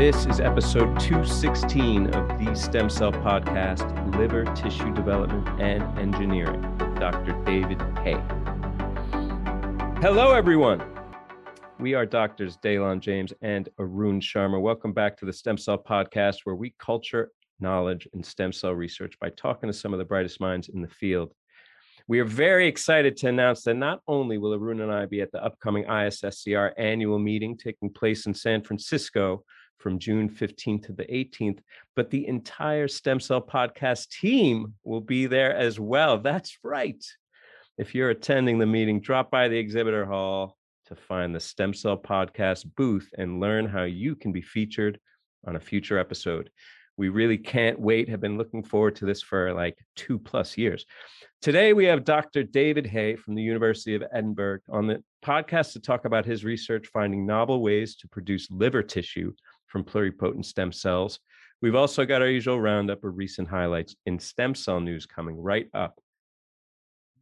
This is episode 216 of the Stem Cell Podcast Liver Tissue Development and Engineering Dr. David Hay. Hello, everyone. We are doctors Daylon James and Arun Sharma. Welcome back to the Stem Cell Podcast, where we culture knowledge in stem cell research by talking to some of the brightest minds in the field. We are very excited to announce that not only will Arun and I be at the upcoming ISSCR annual meeting taking place in San Francisco from June 15th to the 18th, but the entire Stem Cell Podcast team will be there as well. That's right. If you're attending the meeting, drop by the exhibitor hall to find the Stem Cell Podcast booth and learn how you can be featured on a future episode. We really can't wait, have been looking forward to this for like two plus years. Today, we have Dr. David Hay from the University of Edinburgh on the podcast to talk about his research finding novel ways to produce liver tissue from pluripotent stem cells. We've also got our usual roundup of recent highlights in stem cell news coming right up.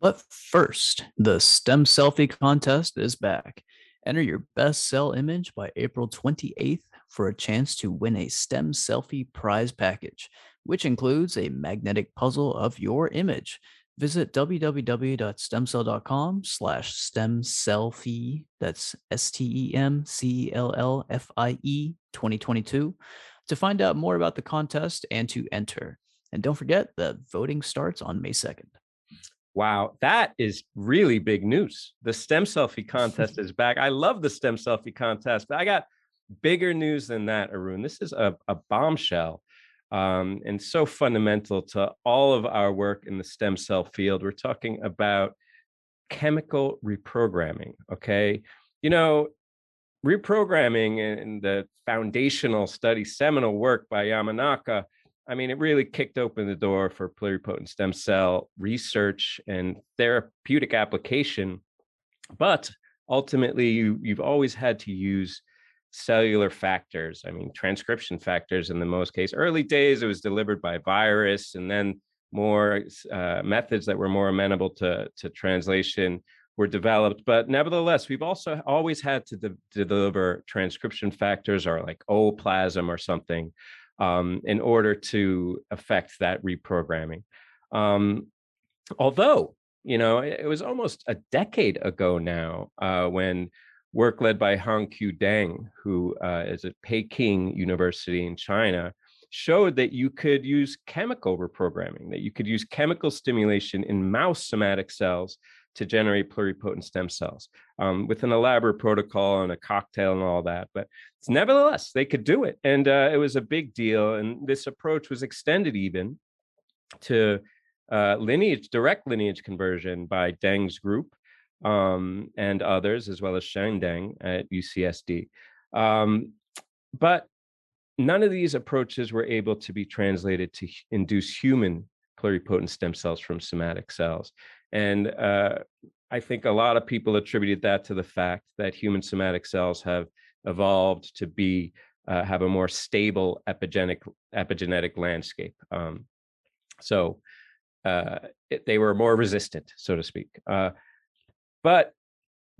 But first, the STEM Selfie contest is back. Enter your best cell image by April 28th for a chance to win a STEM Selfie prize package, which includes a magnetic puzzle of your image. Visit www.stemcell.com slash stemselfie, that's S-T-E-M-C-E-L-L-F-I-E 2022, to find out more about the contest and to enter. And don't forget that voting starts on May 2nd. Wow, that is really big news. The STEM Selfie contest is back. I love the STEM Selfie contest, but I got bigger news than that, Arun. This is a, a bombshell um, and so fundamental to all of our work in the stem cell field. We're talking about chemical reprogramming. Okay. You know, reprogramming and the foundational study, seminal work by Yamanaka. I mean, it really kicked open the door for pluripotent stem cell research and therapeutic application. But ultimately, you, you've always had to use cellular factors. I mean, transcription factors in the most case. Early days, it was delivered by virus, and then more uh, methods that were more amenable to, to translation were developed. But nevertheless, we've also always had to, de- deliver transcription factors or like ooplasm or something um, in order to affect that reprogramming. Um, although, you know, it, it, was almost a decade ago now uh, when work led by Hongqiu Deng, who uh, is at Peking University in China, showed that you could use chemical reprogramming, that you could use chemical stimulation in mouse somatic cells to generate pluripotent stem cells um, with an elaborate protocol and a cocktail and all that. But nevertheless, they could do it. And uh, it was a big deal. And this approach was extended even to uh, lineage, direct lineage conversion by Deng's group um, and others, as well as Sheng Deng at UCSD. Um, but none of these approaches were able to be translated to induce human pluripotent stem cells from somatic cells. And uh, I think a lot of people attributed that to the fact that human somatic cells have evolved to be uh, have a more stable epigenetic epigenetic landscape. Um, so uh, it, they were more resistant, so to speak. Uh, but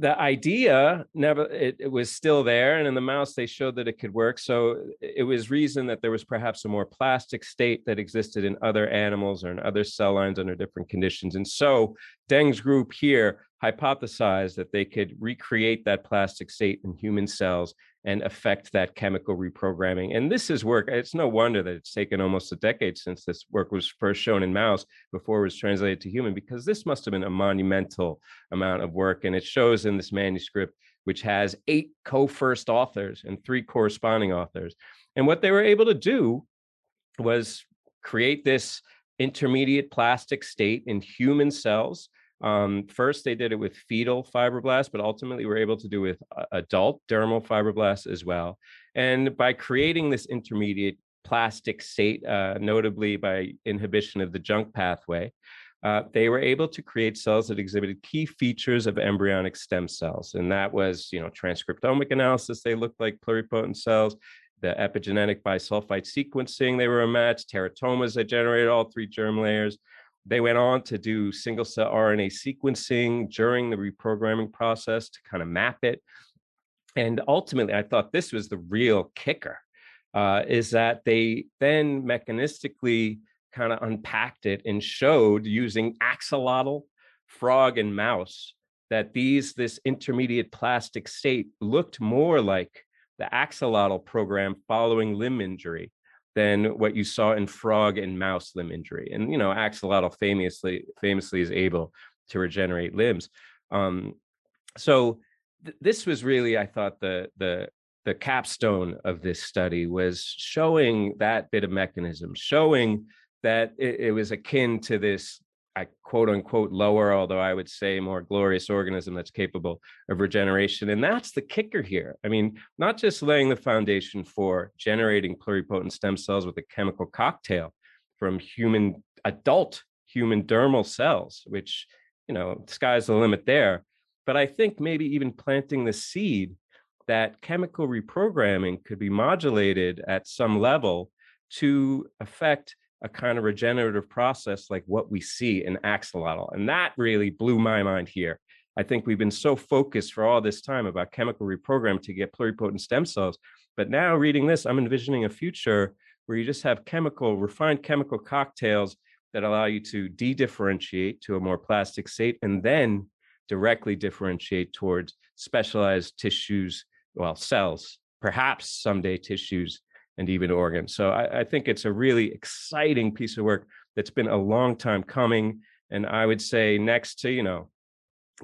the idea never it, it, was still there and in the mouse they showed that it could work so uh, it was reason that there was perhaps a more plastic state that existed in other animals or in other cell lines under different conditions and so deng's group here hypothesized that they could recreate that plastic state in human cells and affect that chemical reprogramming. And this is work, it's no wonder that it's taken almost a decade since this work was first shown in mouse before it was translated to human, because this must have been a monumental amount of work. And it shows in this manuscript, which has eight co first authors and three corresponding authors. And what they were able to do was create this intermediate plastic state in human cells um, first, they did it with fetal fibroblasts, but ultimately were able to do with uh, adult dermal fibroblasts as well. And by creating this intermediate plastic state, uh, notably by inhibition of the junk pathway, uh, they were able to create cells that exhibited key features of embryonic stem cells. And that was, you know, transcriptomic analysis, they looked like pluripotent cells. The epigenetic bisulfite sequencing, they were a match. Teratomas that generated all three germ layers. They went on to do single cell RNA sequencing during the reprogramming process to kind of map it. And ultimately, I thought this was the real kicker. uh, is that they then mechanistically kind of unpacked it and showed using axolotl, frog, and mouse that these this intermediate plastic state looked more like the axolotl program following limb injury than what you saw in frog and mouse limb injury. And you know, axolotl famously famously is able to regenerate limbs. Um, so th- this was really, I thought, the the the capstone of this study was showing that bit of mechanism, showing that it, it was akin to this Quote unquote lower, although I would say more glorious organism that's capable of regeneration. And that's the kicker here. I mean, not just laying the foundation for generating pluripotent stem cells with a chemical cocktail from human adult human dermal cells, which, you know, sky's the limit there. But I think maybe even planting the seed that chemical reprogramming could be modulated at some level to affect a kind of regenerative process like what we see in axolotl. And that really blew my mind here. I think we've been so focused for all this time about chemical reprogram to get pluripotent stem cells. But now reading this, I'm envisioning a future where you just have chemical, refined chemical cocktails that allow you to de-differentiate to a more plastic state and then directly differentiate towards specialized tissues, well, cells, perhaps someday tissues and even organs. So I, I, think it's a really exciting piece of work that's been a long time coming. And I would say next to, you know,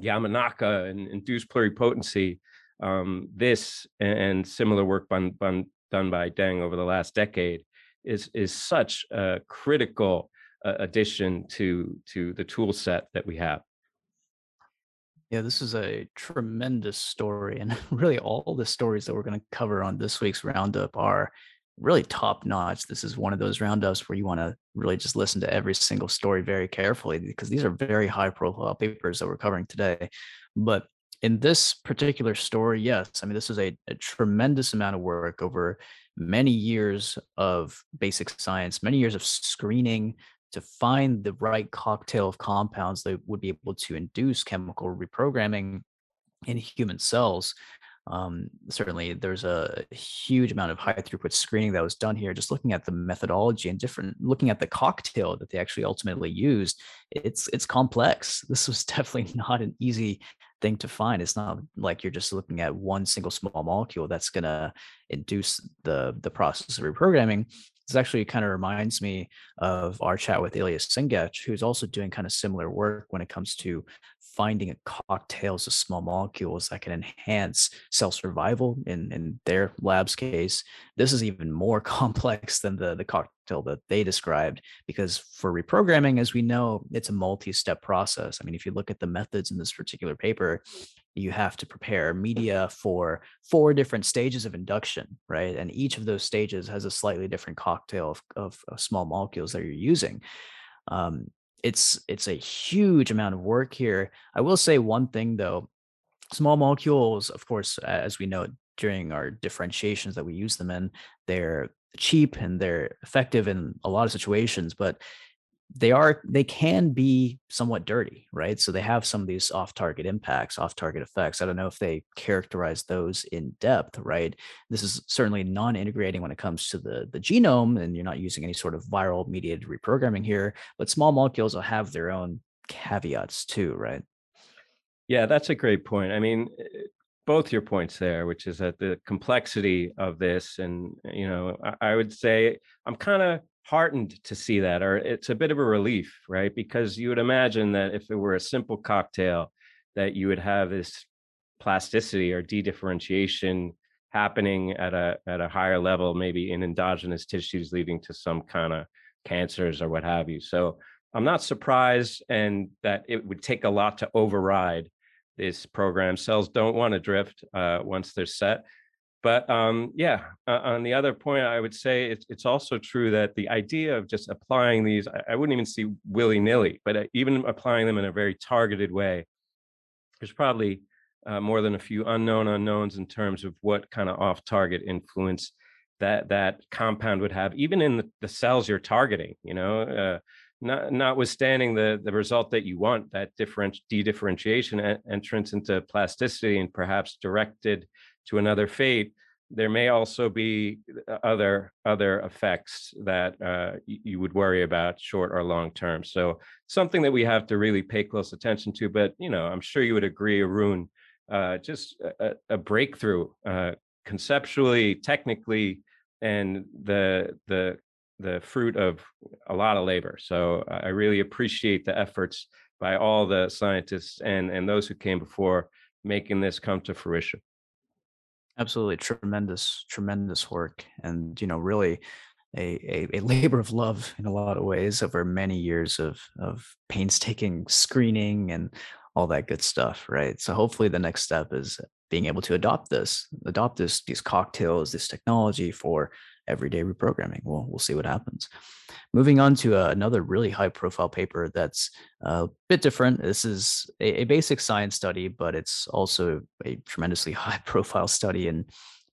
Yamanaka and induced pluripotency, um, this and similar work bun, bun, done by Deng over the last decade is is such a critical uh, addition to to the tool set that we have. Yeah, this is a tremendous story, and really all the stories that we're going to cover on this week's roundup are really top notch. This is one of those roundups where you want to really just listen to every single story very carefully because these are very high profile papers that we're covering today. But in this particular story, yes, I mean, this is a, a tremendous amount of work over many years of basic science, many years of screening to find the right cocktail of compounds that would be able to induce chemical reprogramming in human cells um, certainly there's a huge amount of high throughput screening that was done here just looking at the methodology and different looking at the cocktail that they actually ultimately used it's it's complex. This was definitely not an easy thing to find. It's not like you're just looking at one single small molecule that's going to induce the the process of reprogramming. This actually kind of reminds me of our chat with Ilya Sengech, who's also doing kind of similar work when it comes to finding a cocktails of small molecules that can enhance cell survival in, in their lab's case. This is even more complex than the, the cocktail that they described because for reprogramming, as we know, it's a multi-step process. I mean, if you look at the methods in this particular paper, you have to prepare media for four different stages of induction, right? And each of those stages has a slightly different cocktail of, of, of small molecules that you're using. Um, it's it's a huge amount of work here. I will say one thing though, small molecules, of course, as we know during our differentiations that we use them in, they're cheap and they're effective in a lot of situations, but they are they can be somewhat dirty right? So they have some of these off target impacts off target effects. I don't know if they characterize those in depth right? This is certainly non-integrating when it comes to the the genome and you're not using any sort of viral mediated reprogramming here but small molecules will have their own caveats too right? Yeah that's a great point. I mean both your points there which is that the complexity of this and you know i, I would say i'm kind of heartened to see that, or it's a bit of a relief, right? Because you would imagine that if it were a simple cocktail, that you would have this plasticity or de-differentiation happening at a at a higher level, maybe in endogenous tissues, leading to some kind of cancers or what have you. So I'm not surprised, and that it would take a lot to override this program. Cells don't want to drift uh, once they're set. But um, yeah, uh, on the other point, I would say it's, it's also true that the idea of just applying these, I, I wouldn't even see willy nilly, but uh, even applying them in a very targeted way, there's probably uh, more than a few unknown unknowns in terms of what kind of off target influence that that compound would have, even in the, the cells you're targeting, you know. Uh, not, notwithstanding the the result that you want, that different de-differentiation entrance into plasticity and perhaps directed to another fate, there may also be uh, other other effects that uh, you would worry about short or long term. So something that we have to really pay close attention to. But you know, I'm sure you would agree, Arun, uh, just a, a breakthrough uh, conceptually, technically, and the the the fruit of a lot of labor. So I really appreciate the efforts by all the scientists and and those who came before making this come to fruition. Absolutely tremendous, tremendous work, and you know, really a, a, a labor of love in a lot of ways over many years of of painstaking screening and all that good stuff, right? So hopefully, the next step is being able to adopt this, adopt this these cocktails, this technology for everyday reprogramming. We'll we'll see what happens. Moving on to uh, another really high profile paper that's a bit different. This is a, a, basic science study, but it's also a tremendously high profile study in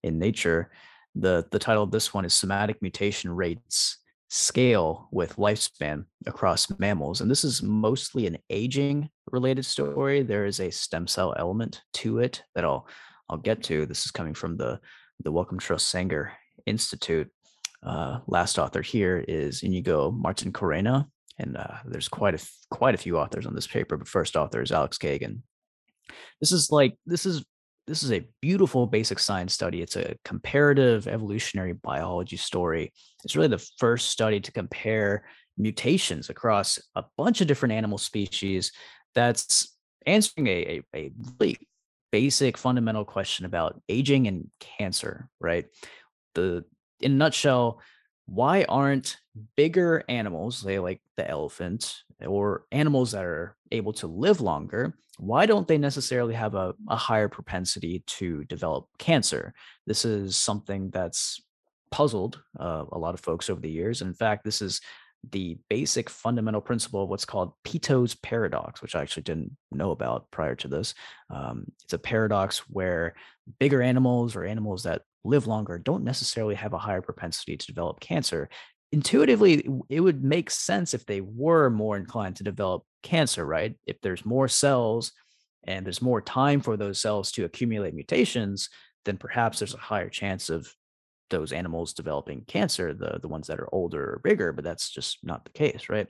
in Nature. The the title of this one is somatic mutation rates scale with lifespan across mammals. And this is mostly an aging related story. There is a stem cell element to it that I'll I'll get to. This is coming from the the Wellcome Trust Sanger Institute. Uh, last author here is Inigo Martincorena, and uh, there's quite a quite a few authors on this paper. But first author is Alex Kagan. This is like this is this is a beautiful basic science study. It's a comparative evolutionary biology story. It's really the first study to compare mutations across a bunch of different animal species that's answering a, a, a really basic fundamental question about aging and cancer, right? The in a nutshell, why aren't bigger animals, say like the elephant, or animals that are able to live longer, why don't they necessarily have a, a higher propensity to develop cancer? This is something that's puzzled uh, a lot of folks over the years. In fact, this is the basic fundamental principle of what's called Peto's paradox, which I actually didn't know about prior to this. Um, it's a paradox where bigger animals or animals that live longer don't necessarily have a higher propensity to develop cancer. Intuitively, it would make sense if they were more inclined to develop cancer, right? If there's more cells and there's more time for those cells to accumulate mutations, then perhaps there's a higher chance of those animals developing cancer, the the ones that are older or bigger, but that's just not the case, right?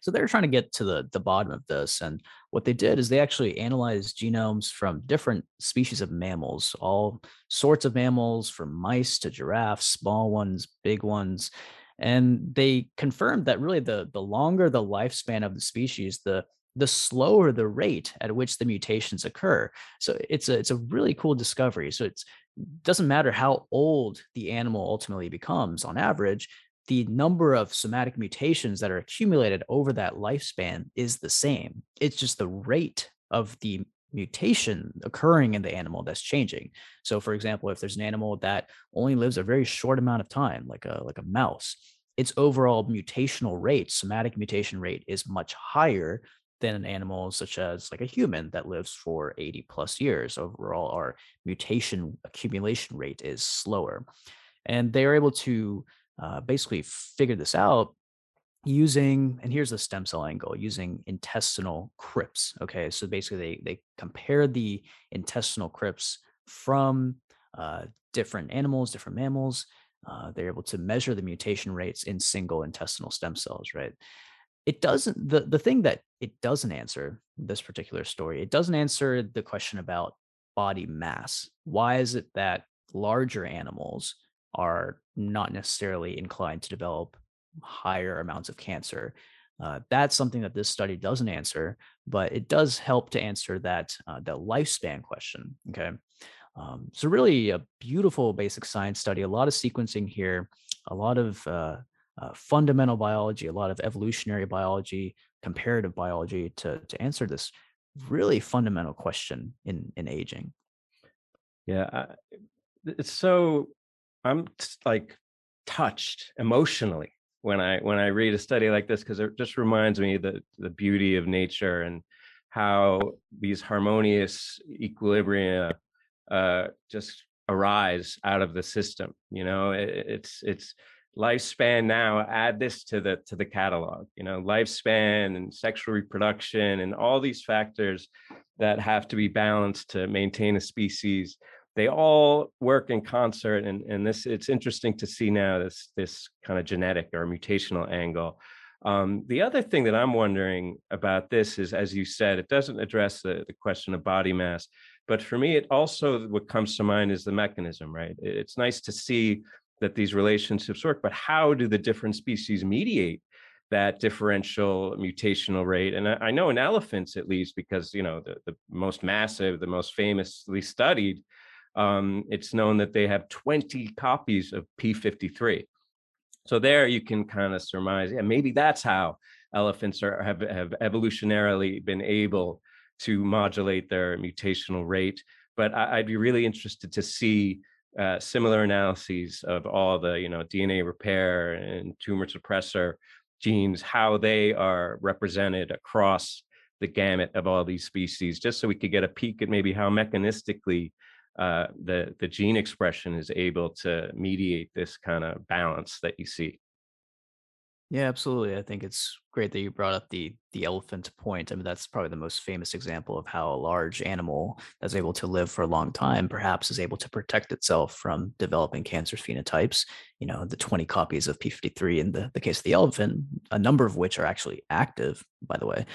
So they're trying to get to the the bottom of this, and what they did is they actually analyzed genomes from different species of mammals, all sorts of mammals, from mice to giraffes, small ones, big ones, and they confirmed that really the the longer the lifespan of the species, the the slower the rate at which the mutations occur. So it's a it's a really cool discovery. So it's doesn't matter how old the animal ultimately becomes on average, the number of somatic mutations that are accumulated over that lifespan is the same. It's just the rate of the mutation occurring in the animal that's changing. So for example, if there's an animal that only lives a very short amount of time, like a like a mouse, its overall mutational rate, somatic mutation rate is much higher than an animal such as like a human that lives for 80 plus years. Overall, our mutation accumulation rate is slower. And they're able to uh, basically figured this out using and here's the stem cell angle using intestinal crypts okay? So basically they they compare the intestinal crypts from uh, different animals different mammals uh, they're able to measure the mutation rates in single intestinal stem cells right? It doesn't the, the thing that it doesn't answer this particular story it doesn't answer the question about body mass. Why is it that larger animals are not necessarily inclined to develop higher amounts of cancer uh, that's something that this study doesn't answer but it does help to answer that uh, the lifespan question okay um, so really a beautiful basic science study a lot of sequencing here a lot of uh, uh, fundamental biology, a lot of evolutionary biology, comparative biology to to answer this really fundamental question in in aging. Yeah, I, it's so I'm like touched emotionally when I when I read a study like this because it just reminds me the the beauty of nature and how these harmonious equilibria uh, just arise out of the system. You know, it, it's it's lifespan now add this to the to the catalog you know lifespan and sexual reproduction and all these factors that have to be balanced to maintain a species they all work in concert and, and this it's interesting to see now this this kind of genetic or mutational angle um, the other thing that i'm wondering about this is as you said it doesn't address the, the question of body mass but for me it also what comes to mind is the mechanism right it's nice to see that these relationships work but how do the different species mediate that differential mutational rate. And I, I, know in elephants, at least, because you know the, the most massive, the most famously studied, um, it's known that they have 20 copies of P53. So there you can kind of surmise, yeah, maybe that's how elephants are have, have evolutionarily been able to modulate their mutational rate. But I, would be really interested to see uh, similar analyses of all the you know DNA repair and tumor suppressor genes, how they are represented across the gamut of all these species, just so we could get a peek at maybe how mechanistically uh, the the gene expression is able to mediate this kind of balance that you see. Yeah, absolutely. I think it's great that you brought up the the elephant point. I mean, that's probably the most famous example of how a large animal that's able to live for a long time perhaps is able to protect itself from developing cancer phenotypes. You know, the 20 copies of P53 in the, the case of the elephant, a number of which are actually active, by the way.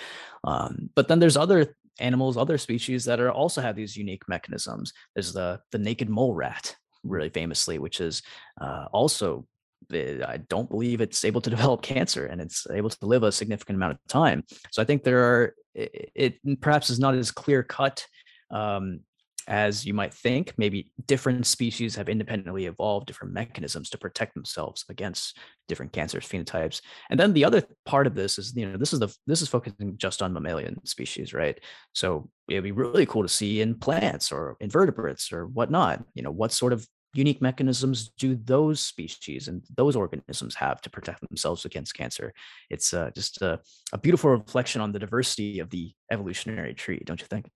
Um, but then there's other animals, other species that are also have these unique mechanisms. There's the the naked mole rat, really famously, which is uh, also Eh, I don't believe it's able to develop cancer and it's able to live a significant amount of time. So I think there are, it, it perhaps is not as clear cut um, as you might think. Maybe different species have independently evolved different mechanisms to protect themselves against different cancer phenotypes. And then the other part of this is, you know, this is the this is focusing just on mammalian species, right? So it'd be really cool to see in plants or invertebrates or whatnot. You know, what sort of unique mechanisms do those species and those organisms have to protect themselves against cancer? It's uh, just a, a beautiful reflection on the diversity of the evolutionary tree, don't you think?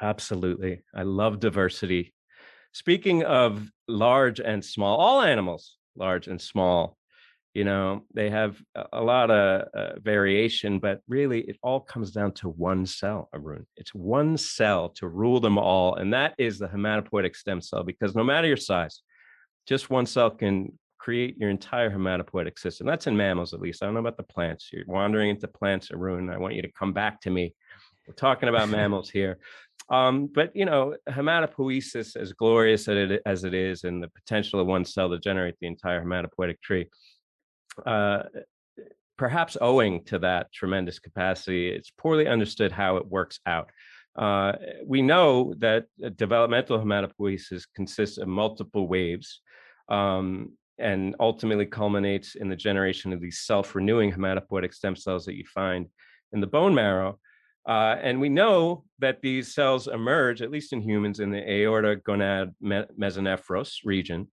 Absolutely. I love diversity. Speaking of large and small, all animals, large and small, you know they have a lot of uh, variation but really it all comes down to one cell arun. It's one cell to rule them all and that is the hematopoietic stem cell because no matter your size just one cell can create your entire hematopoietic system. That's in mammals at least. I don't know about the plants. You're wandering into plants arun. I want you to come back to me. We're talking about mammals here um, but you know hematopoiesis as glorious as it, as it is and the potential of one cell to generate the entire hematopoietic tree uh, perhaps owing to that tremendous capacity, it's poorly understood how it works out. Uh, we know that developmental hematopoiesis consists of multiple waves um, and ultimately culminates in the generation of these self-renewing hematopoietic stem cells that you find in the bone marrow. Uh, and we know that these cells emerge, at least in humans, in the aorta gonad mesonephros region.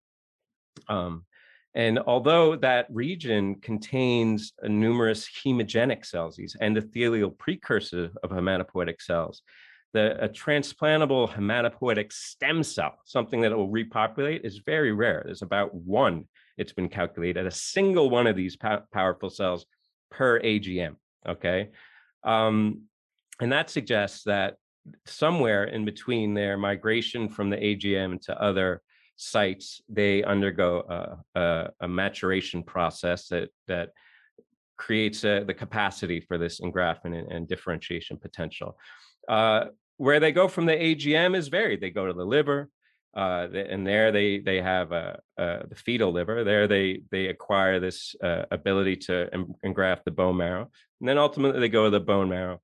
Um, and although that region contains numerous hemogenic cells, these endothelial precursors of hematopoietic cells, the a transplantable hematopoietic stem cell, something that will repopulate, is very rare. There's about one, it's been calculated, a single one of these po- powerful cells per AGM. Okay. Um, and that suggests that somewhere in between their migration from the AGM to other sites, they undergo a, a, a maturation process that that creates a, the capacity for this engraftment and, and differentiation potential. Uh, where they go from the AGM is varied. They go to the liver, uh, and there they they have a, a, the fetal liver. There they they acquire this uh, ability to engraft the bone marrow, and then ultimately they go to the bone marrow.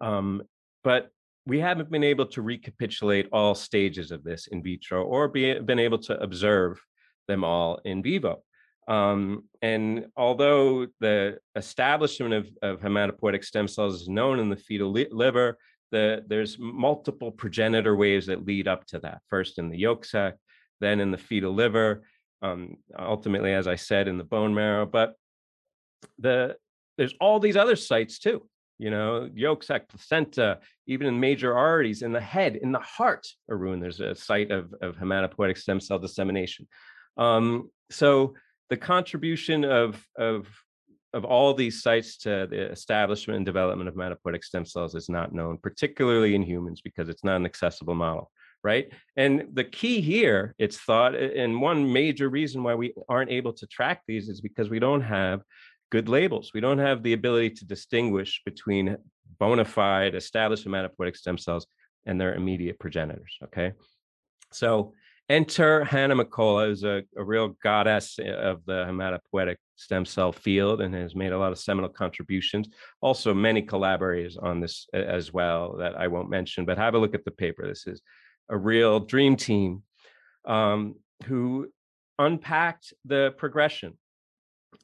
Um, but we haven't been able to recapitulate all stages of this in vitro or be, been able to observe them all in vivo. Um, and although the establishment of, of, hematopoietic stem cells is known in the fetal li- liver, the, there's multiple progenitor waves that lead up to that. First in the yolk sac, then in the fetal liver, um, ultimately, as I said, in the bone marrow. But the there's all these other sites too you know, yolk sac, placenta, even in major arteries, in the head, in the heart, Arun, there's a site of, of hematopoietic stem cell dissemination. Um, so the contribution of, of, of all these sites to the establishment and development of hematopoietic stem cells is not known, particularly in humans, because it's not an accessible model. right? And the key here, it's thought, and one major reason why we aren't able to track these is because we don't have good labels. We don't have the ability to distinguish between bona fide established hematopoietic stem cells and their immediate progenitors. Okay. So enter Hannah McCullough, who's a, a real goddess eh, of the hematopoietic stem cell field and has made a lot of seminal contributions. Also, many collaborators on this as well that I won't mention, but have a look at the paper. This is a real dream team um, who unpacked the progression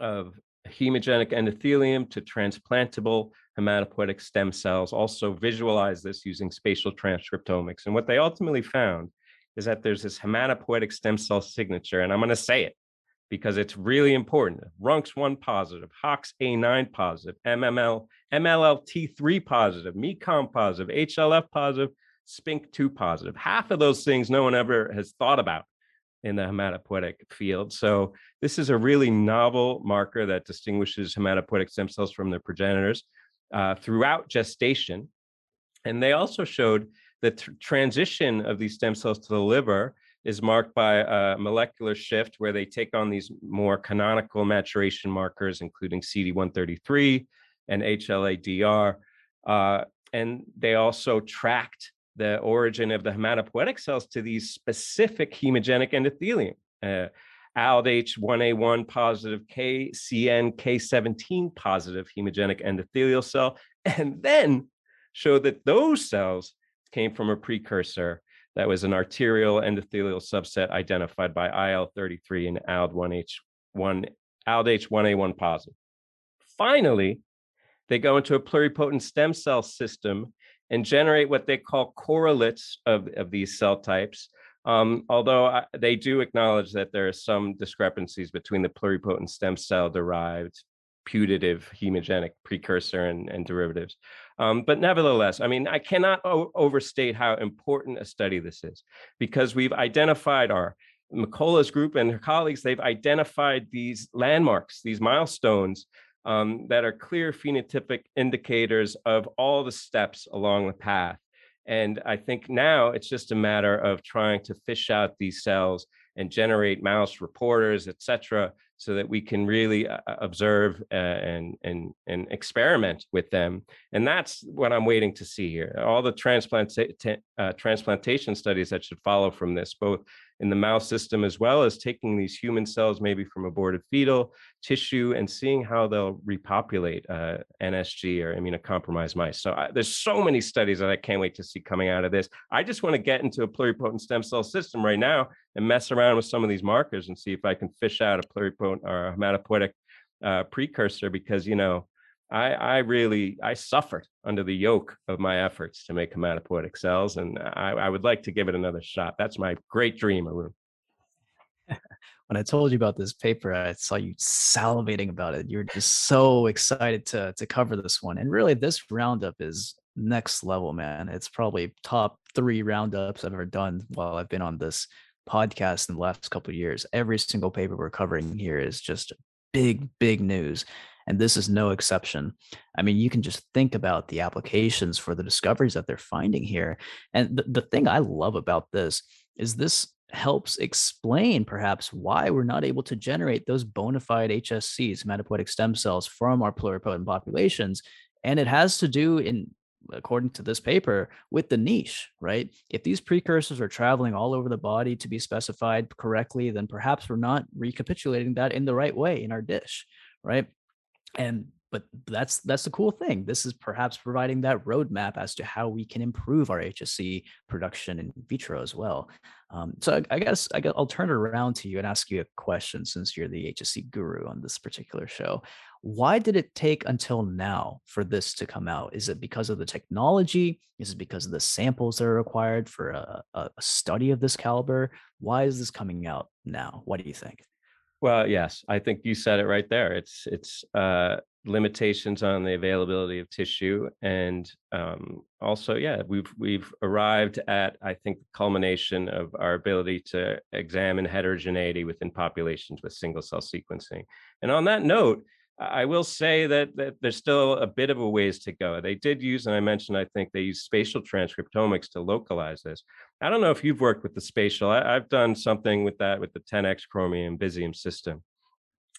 of hemogenic endothelium to transplantable hematopoietic stem cells, also visualize this using spatial transcriptomics. And what they ultimately found is that there's this hematopoietic stem cell signature, and I'm going to say it because it's really important. RUNX1 positive, HOXA9 positive, MML, MLLT3 positive, MECOM positive, HLF positive, SPINK2 positive. Half of those things no one ever has thought about in the hematopoietic field. So this is a really novel marker that distinguishes hematopoietic stem cells from their progenitors uh, throughout gestation. And they also showed the tr- transition of these stem cells to the liver is marked by a molecular shift where they take on these more canonical maturation markers, including CD133 and HLA-DR. Uh, and they also tracked the origin of the hematopoietic cells to these specific hemogenic endothelium. Uh, ALDH1A1 positive, KCN, K17 positive hemogenic endothelial cell, and then show that those cells came from a precursor that was an arterial endothelial subset identified by IL33 and ALD1H1, ALDH1A1 positive. Finally, they go into a pluripotent stem cell system and generate what they call correlates of, of these cell types. Um, although I, they do acknowledge that there are some discrepancies between the pluripotent stem cell derived putative hemogenic precursor and, and derivatives. Um, but nevertheless, I mean, I cannot o- overstate how important a study this is because we've identified our McCullough's group and her colleagues, they've identified these landmarks, these milestones um, that are clear phenotypic indicators of all the steps along the path. And I think now it's just a matter of trying to fish out these cells and generate mouse reporters, et cetera, so that we can really uh, uh, observe uh, and and and experiment with them. And that's what I'm waiting to see here. All the transplant uh, transplantation studies that should follow from this, both in the mouse system as well as taking these human cells maybe from aborted fetal tissue and seeing how they'll repopulate uh, NSG or immunocompromised mice. So I, there's so many studies that I can't wait to see coming out of this. I just want to get into a pluripotent stem cell system right now and mess around with some of these markers and see if I can fish out a pluripotent or a hematopoietic uh, precursor because you know I, I really I suffered under the yoke of my efforts to make hematopoietic cells, and I, I would like to give it another shot. That's my great dream, Arun. when I told you about this paper, I saw you salivating about it. You're just so excited to to cover this one. And really, this roundup is next level, man. It's probably top three roundups I've ever done while I've been on this podcast in the last couple of years. Every single paper we're covering here is just big, big news. And this is no exception. I mean, you can just think about the applications for the discoveries that they're finding here. And the, the thing I love about this is this helps explain perhaps why we're not able to generate those bona fide HSCs, hematopoietic stem cells, from our pluripotent populations. And it has to do in according to this paper, with the niche, right? If these precursors are traveling all over the body to be specified correctly, then perhaps we're not recapitulating that in the right way in our dish, right? And but that's that's the cool thing this is perhaps providing that roadmap as to how we can improve our hsc production in vitro as well um, so I, I, guess I guess I'll turn it around to you and ask you a question since you're the HSC guru on this particular show. Why did it take until now for this to come out? Is it because of the technology? Is it because of the samples that are required for a, a study of this caliber? Why is this coming out now? What do you think? Well, yes, I think you said it right there. It's it's uh, limitations on the availability of tissue, and um, also, yeah, we've we've arrived at I think the culmination of our ability to examine heterogeneity within populations with single cell sequencing. And on that note, I will say that, that there's still a bit of a ways to go. They did use, and I mentioned, I think they use spatial transcriptomics to localize this. I don't know if you've worked with the spatial. I, have done something with that with the 10x Chromium Visium system.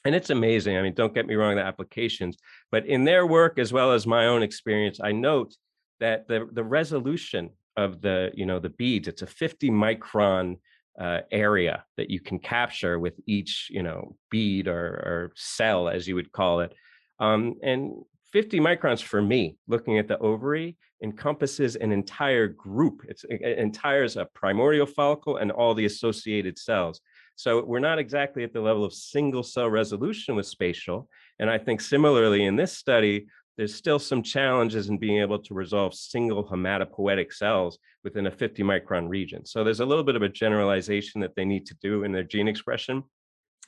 And it's amazing. I mean, don't get me wrong, the applications, but in their work as well as my own experience, I note that the, the resolution of the, you know, the beads, it's a 50 micron uh, area that you can capture with each you know bead or, or cell as you would call it. Um, and 50 microns for me looking at the ovary encompasses an entire group. It's, it entires a primordial follicle and all the associated cells. So we're not exactly at the level of single cell resolution with spatial and i think similarly in this study there's still some challenges in being able to resolve single hematopoietic cells within a 50 micron region. So there's a little bit of a generalization that they need to do in their gene expression.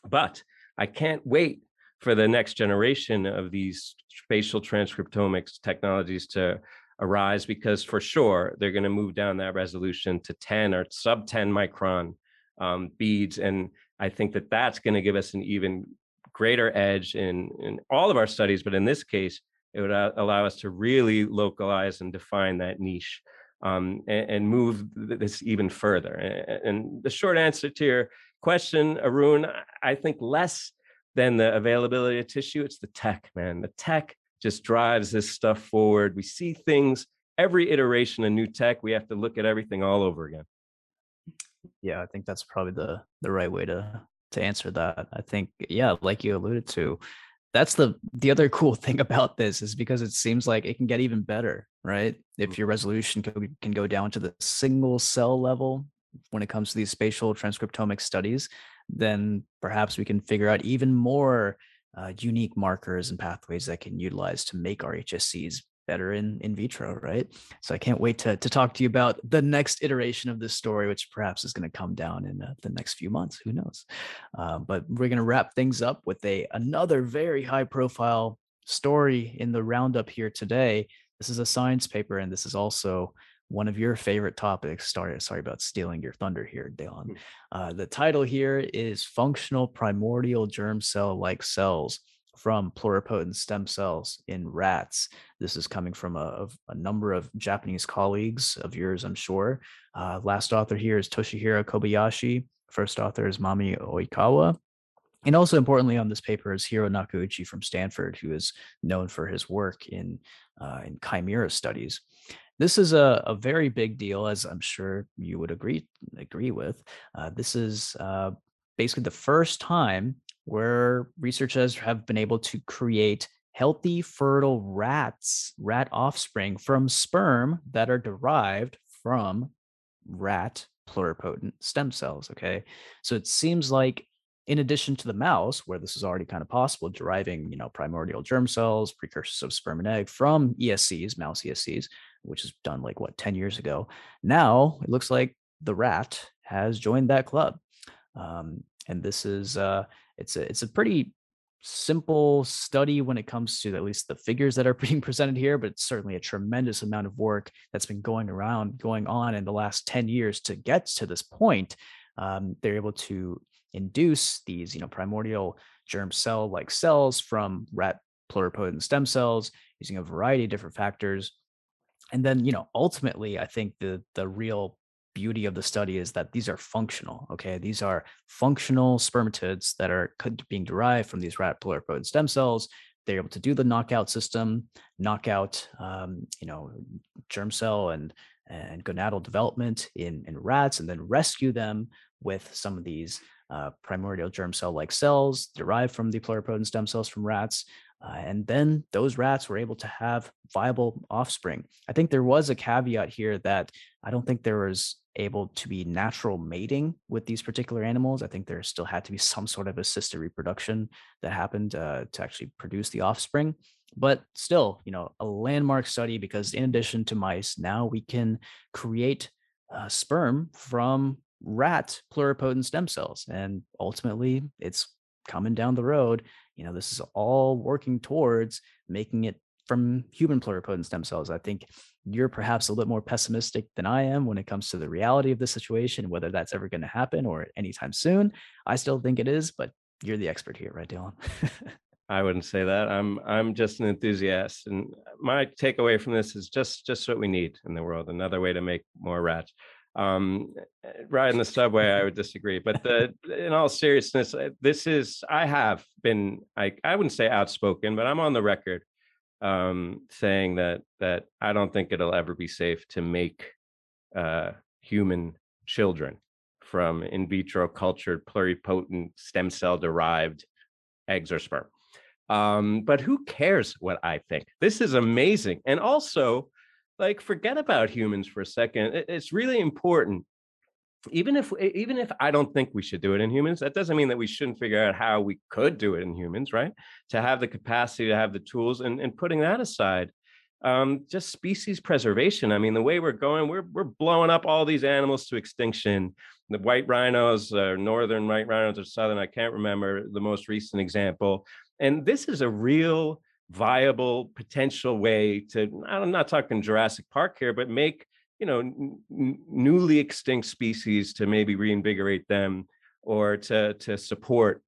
But I can't wait for the next generation of these spatial transcriptomics technologies to arise because for sure they're going to move down that resolution to 10 or sub 10 micron um, beads. And I think that that's going to give us an even greater edge in, in all of our studies, but in this case, it would allow us to really localize and define that niche um, and, and, move this even further. And, and, the short answer to your question, Arun, I think less than the availability of tissue, it's the tech, man. The tech just drives this stuff forward. We see things every iteration of new tech. We have to look at everything all over again. Yeah, I think that's probably the the right way to to answer that. I think, yeah, like you alluded to, that's the the other cool thing about this is because it seems like it can get even better right if mm. your resolution can, can go down to the single cell level when it comes to these spatial transcriptomic studies then perhaps we can figure out even more uh, unique markers and pathways that can utilize to make our hscs better in in vitro, right? So I can't wait to to talk to you about the next iteration of this story, which perhaps is going to come down in uh, the next few months. Who knows? Uh, but we're going to wrap things up with a another very high profile story in the roundup here today. This is a science paper, and this is also one of your favorite topics. Sorry, sorry about stealing your thunder here, Dalen. Hmm. Uh, the title here is Functional Primordial Germ Cell Like Cells from pluripotent stem cells in rats. This is coming from a, a number of Japanese colleagues of yours, I'm sure. Uh, last author here is Toshihiro Kobayashi. First author is Mami Oikawa. And also importantly on this paper is Hiro Nakauchi from Stanford, who is known for his work in, uh, in chimera studies. This is a, a very big deal, as I'm sure you would agree agree with. Uh, this is uh, basically the first time where researchers have been able to create healthy, fertile rats, rat offspring from sperm that are derived from rat pluripotent stem cells. Okay. So it seems like in addition to the mouse, where this is already kind of possible, deriving, you know, primordial germ cells, precursors of sperm and egg from ESCs, mouse ESCs, which is done like what, 10 years ago. Now it looks like the rat has joined that club. Um, and this is uh, it's a it's a pretty simple study when it comes to at least the figures that are being presented here, but it's certainly a tremendous amount of work that's been going around, going on in the last 10 years to get to this point. Um, they're able to induce these, you know, primordial germ cell like cells from rat pluripotent stem cells using a variety of different factors. And then, you know, ultimately, I think the the real beauty of the study is that these are functional. Okay, these are functional spermatids that are being derived from these rat pluripotent stem cells. They're able to do the knockout system, knockout, um, you know, germ cell and and gonadal development in in rats, and then rescue them with some of these uh, primordial germ cell like cells derived from the pluripotent stem cells from rats. Uh, and then those rats were able to have viable offspring. I think there was a caveat here that I don't think there was able to be natural mating with these particular animals. I think there still had to be some sort of assisted reproduction that happened uh, to actually produce the offspring. But still, you know, a landmark study because in addition to mice, now we can create uh, sperm from rat pluripotent stem cells. And ultimately, it's coming down the road. You know, this is all working towards making it from human pluripotent stem cells. I think you're perhaps a little more pessimistic than I am when it comes to the reality of the situation, whether that's ever going to happen or anytime soon. I still think it is, but you're the expert here, right, Dylan? I wouldn't say that. I'm I'm just an enthusiast, and my takeaway from this is just just what we need in the world. Another way to make more rats. Um, riding the subway, I would disagree, but the, in all seriousness, uh, this is I have been I I wouldn't say outspoken, but I'm on the record um, saying that that I don't think it'll ever be safe to make uh, human children from in vitro cultured pluripotent stem cell derived eggs or sperm. Um, but who cares what I think? This is amazing. And also, like, forget about humans for a second. It's really important. Even if even if I don't think we should do it in humans, that doesn't mean that we shouldn't figure out how we could do it in humans, right? To have the capacity to have the tools and, and putting that aside, um, just species preservation. I mean, the way we're going, we're we're blowing up all these animals to extinction. The white rhinos, uh, northern white rhinos or southern, I can't remember the most recent example. And this is a real viable potential way to i'm not talking jurassic park here but make you know n- newly extinct species to maybe reinvigorate them or to to support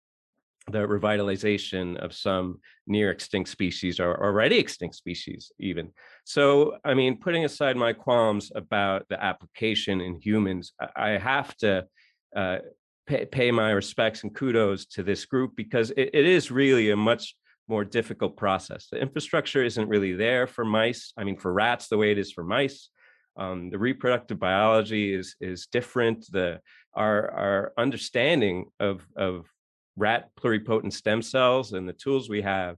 the revitalization of some near extinct species or already extinct species even so i mean putting aside my qualms about the application in humans i have to uh, pay, pay my respects and kudos to this group because it, it is really a much more difficult process. The infrastructure isn't really there for mice. I mean, for rats, the way it is for mice. Um, the reproductive biology is is different. The our our understanding of of rat pluripotent stem cells and the tools we have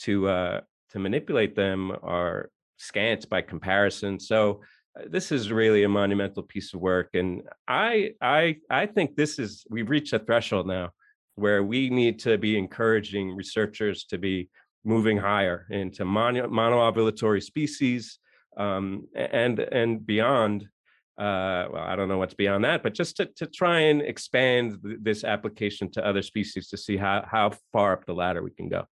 to uh, to manipulate them are scant by comparison. So uh, this is really a monumental piece of work and i i i think this is we've reached a threshold now where we need to be encouraging researchers to be moving higher into mono, monoovulatory species um, and and beyond uh, well, I don't know what's beyond that, but just to, to try and expand this application to other species to see how, how far up the ladder we can go.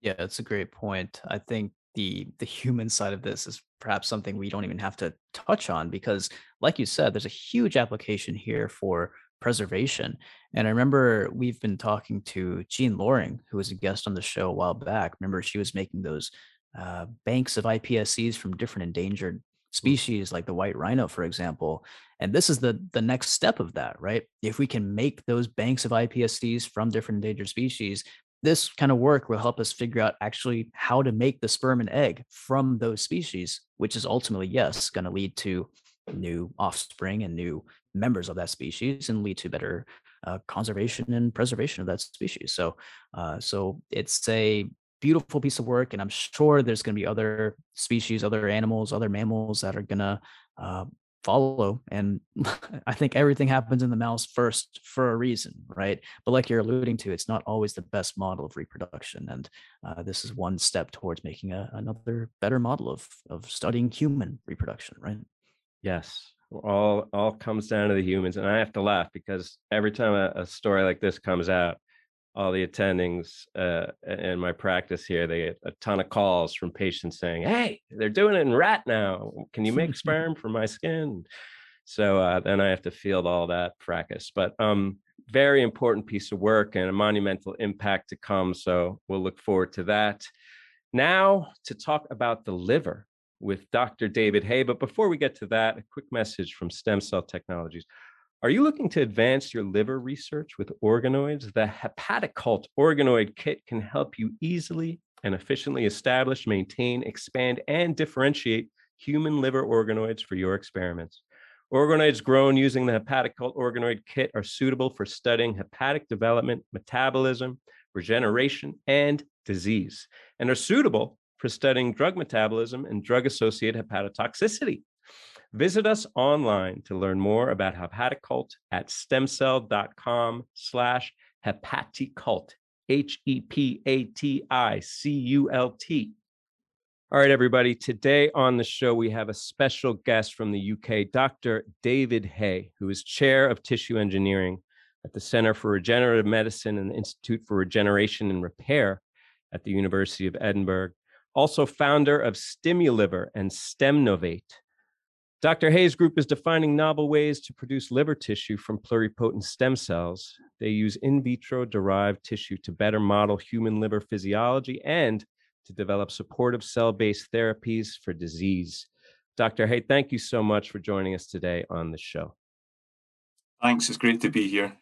Yeah, that's a great point. I think the the human side of this is perhaps something we don't even have to touch on because like you said there's a huge application here for preservation and i remember we've been talking to jeanne loring who was a guest on the show a while back remember she was making those uh, banks of ipscs from different endangered species like the white rhino for example and this is the the next step of that right if we can make those banks of ipscs from different endangered species this kind of work will help us figure out actually how to make the sperm and egg from those species, which is ultimately, yes, going to lead to new offspring and new members of that species and lead to better uh, conservation and preservation of that species. So, uh, so it's a beautiful piece of work, and I'm sure there's going to be other species, other animals, other mammals that are going to uh, follow and i think everything happens in the mouse first for a reason right? But like you're alluding to it's not always the best model of reproduction and uh, this is one step towards making a, another better model of of studying human reproduction right? Yes. All all comes down to the humans and i have to laugh because every time a, a story like this comes out all the attendings uh, in my practice here, they get a ton of calls from patients saying, "Hey, they're doing it in rat now. Can you make sperm for my skin?" So uh, then I have to field all that fracas. But um, very important piece of work and a monumental impact to come. So we'll look forward to that. Now to talk about the liver with Dr. David Hay. But before we get to that, a quick message from Stem Cell Technologies. Are you looking to advance your liver research with organoids? The HepatiCult Organoid Kit can help you easily and efficiently establish, maintain, expand, and differentiate human liver organoids for your experiments. Organoids grown using the HepatiCult Organoid Kit are suitable for studying hepatic development, metabolism, regeneration, and disease, and are suitable for studying drug metabolism and drug associated hepatotoxicity. Visit us online to learn more about HepatiCult at stemcell.com slash hepaticult, H-E-P-A-T-I-C-U-L-T. All right, everybody. Today on the show, we have a special guest from the UK, Dr. David Hay, who is chair of tissue engineering at the Center for Regenerative Medicine and the Institute for Regeneration and Repair at the University of Edinburgh. Also, founder of Stimuliver and StemNovate, Dr. Hay's group is defining novel ways to produce liver tissue from pluripotent stem cells. They use in vitro derived tissue to better model human liver physiology and to develop supportive cell based therapies for disease. Dr. Hay, thank you so much for joining us today on the show. Thanks. It's great to be here.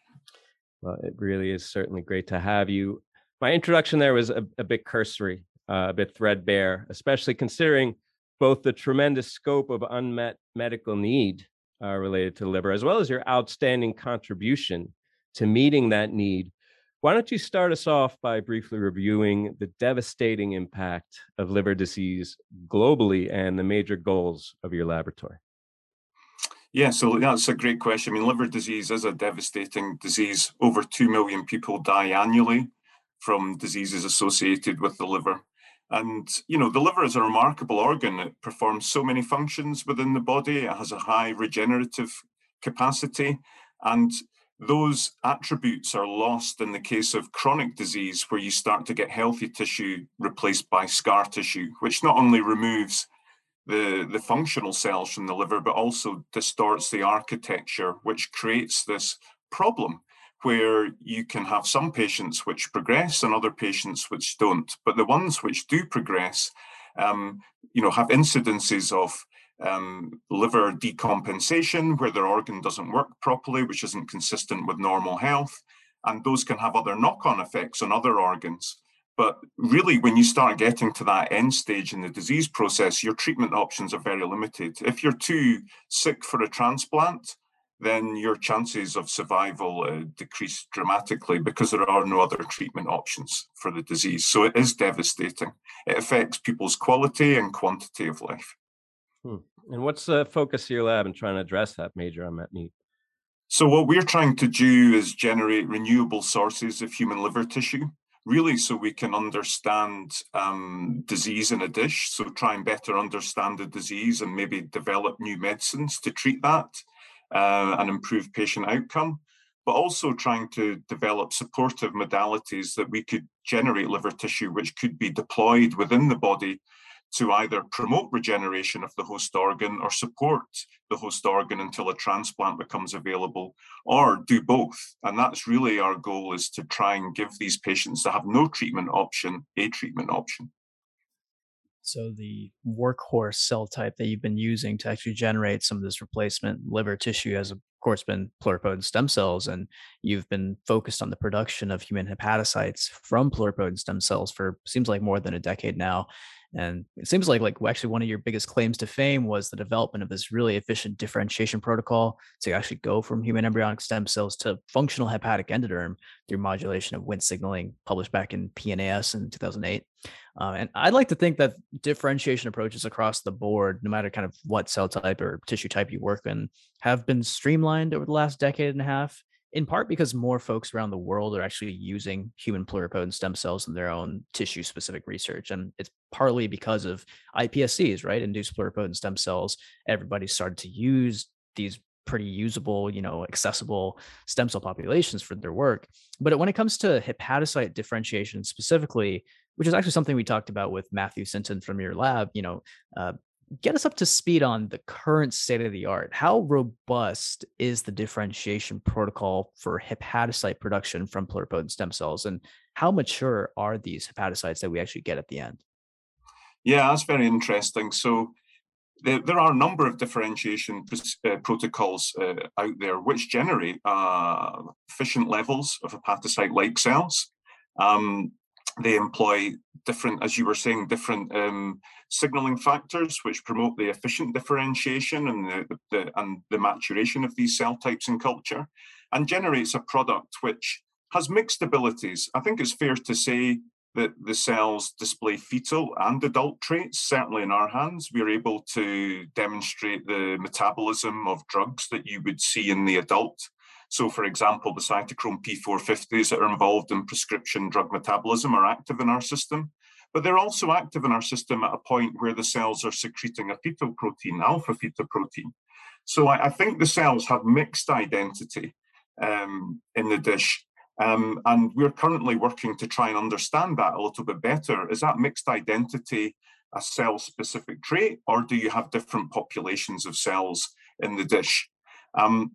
Well, it really is certainly great to have you. My introduction there was a, a bit cursory, uh, a bit threadbare, especially considering both the tremendous scope of unmet medical need uh, related to liver, as well as your outstanding contribution to meeting that need. Why don't you start us off by briefly reviewing the devastating impact of liver disease globally and the major goals of your laboratory? Yeah, so that's a great question. I mean, liver disease is a devastating disease. Over 2 million people die annually from diseases associated with the liver. And, you know, the liver is a remarkable organ. It performs so many functions within the body. It has a high regenerative capacity. And those attributes are lost in the case of chronic disease, where you start to get healthy tissue replaced by scar tissue, which not only removes the, the functional cells from the liver, but also distorts the architecture, which creates this problem where you can have some patients which progress and other patients which don't. But the ones which do progress, um, you know, have incidences of um, liver decompensation where their organ doesn't work properly, which isn't consistent with normal health. And those can have other knock on effects on other organs. But really, when you start getting to that end stage in the disease process, your treatment options are very limited. If you're too sick for a transplant, then your chances of survival uh, decrease dramatically because there are no other treatment options for the disease. So it is devastating. It affects people's quality and quantity of life. Hmm. And what's the focus of your lab in trying to address that major unmet need? So what we're trying to do is generate renewable sources of human liver tissue, really so we can understand um, disease in a dish. So try and better understand the disease and maybe develop new medicines to treat that uh, and improve patient outcome, but also trying to develop supportive modalities that we could generate liver tissue which could be deployed within the body to either promote regeneration of the host organ or support the host organ until a transplant becomes available or do both. And that's really our goal is to try and give these patients that have no treatment option a treatment option so the workhorse cell type that you've been using to actually generate some of this replacement liver tissue has of course been pluripotent stem cells and you've been focused on the production of human hepatocytes from pluripotent stem cells for seems like more than a decade now and it seems like like actually one of your biggest claims to fame was the development of this really efficient differentiation protocol to actually go from human embryonic stem cells to functional hepatic endoderm through modulation of Wnt signaling, published back in PNAS in 2008. Uh, and I'd like to think that differentiation approaches across the board, no matter kind of what cell type or tissue type you work in, have been streamlined over the last decade and a half in part because more folks around the world are actually using human pluripotent stem cells in their own tissue specific research. And it's partly because of iPSCs, right? Induced pluripotent stem cells. Everybody started to use these pretty usable, you know, accessible stem cell populations for their work. But when it comes to hepatocyte differentiation specifically, which is actually something we talked about with Matthew Sinton from your lab, you know, uh, get us up to speed on the current state of the art. How robust is the differentiation protocol for hepatocyte production from pluripotent stem cells? And how mature are these hepatocytes that we actually get at the end? Yeah, that's very interesting. So there, there are a number of differentiation uh, protocols uh, out there which generate uh, efficient levels of hepatocyte-like cells. Um, they employ different, as you were saying, different um, signaling factors which promote the efficient differentiation and the, the, and the maturation of these cell types in culture and generates a product which has mixed abilities. I think it's fair to say that the cells display fetal and adult traits. Certainly in our hands, we're able to demonstrate the metabolism of drugs that you would see in the adult so, for example, the cytochrome P450s that are involved in prescription drug metabolism are active in our system, but they're also active in our system at a point where the cells are secreting a fetal protein, alpha fetoprotein. So, I, I think the cells have mixed identity um, in the dish. Um, and we're currently working to try and understand that a little bit better. Is that mixed identity a cell specific trait or do you have different populations of cells in the dish? Um,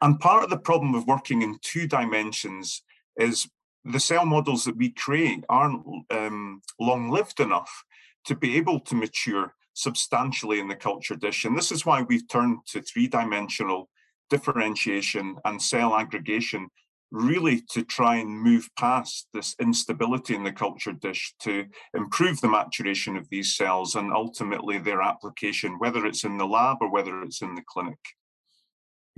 and part of the problem of working in two dimensions is the cell models that we create aren't um, long lived enough to be able to mature substantially in the culture dish. And this is why we've turned to three dimensional differentiation and cell aggregation really to try and move past this instability in the culture dish to improve the maturation of these cells and ultimately their application, whether it's in the lab or whether it's in the clinic.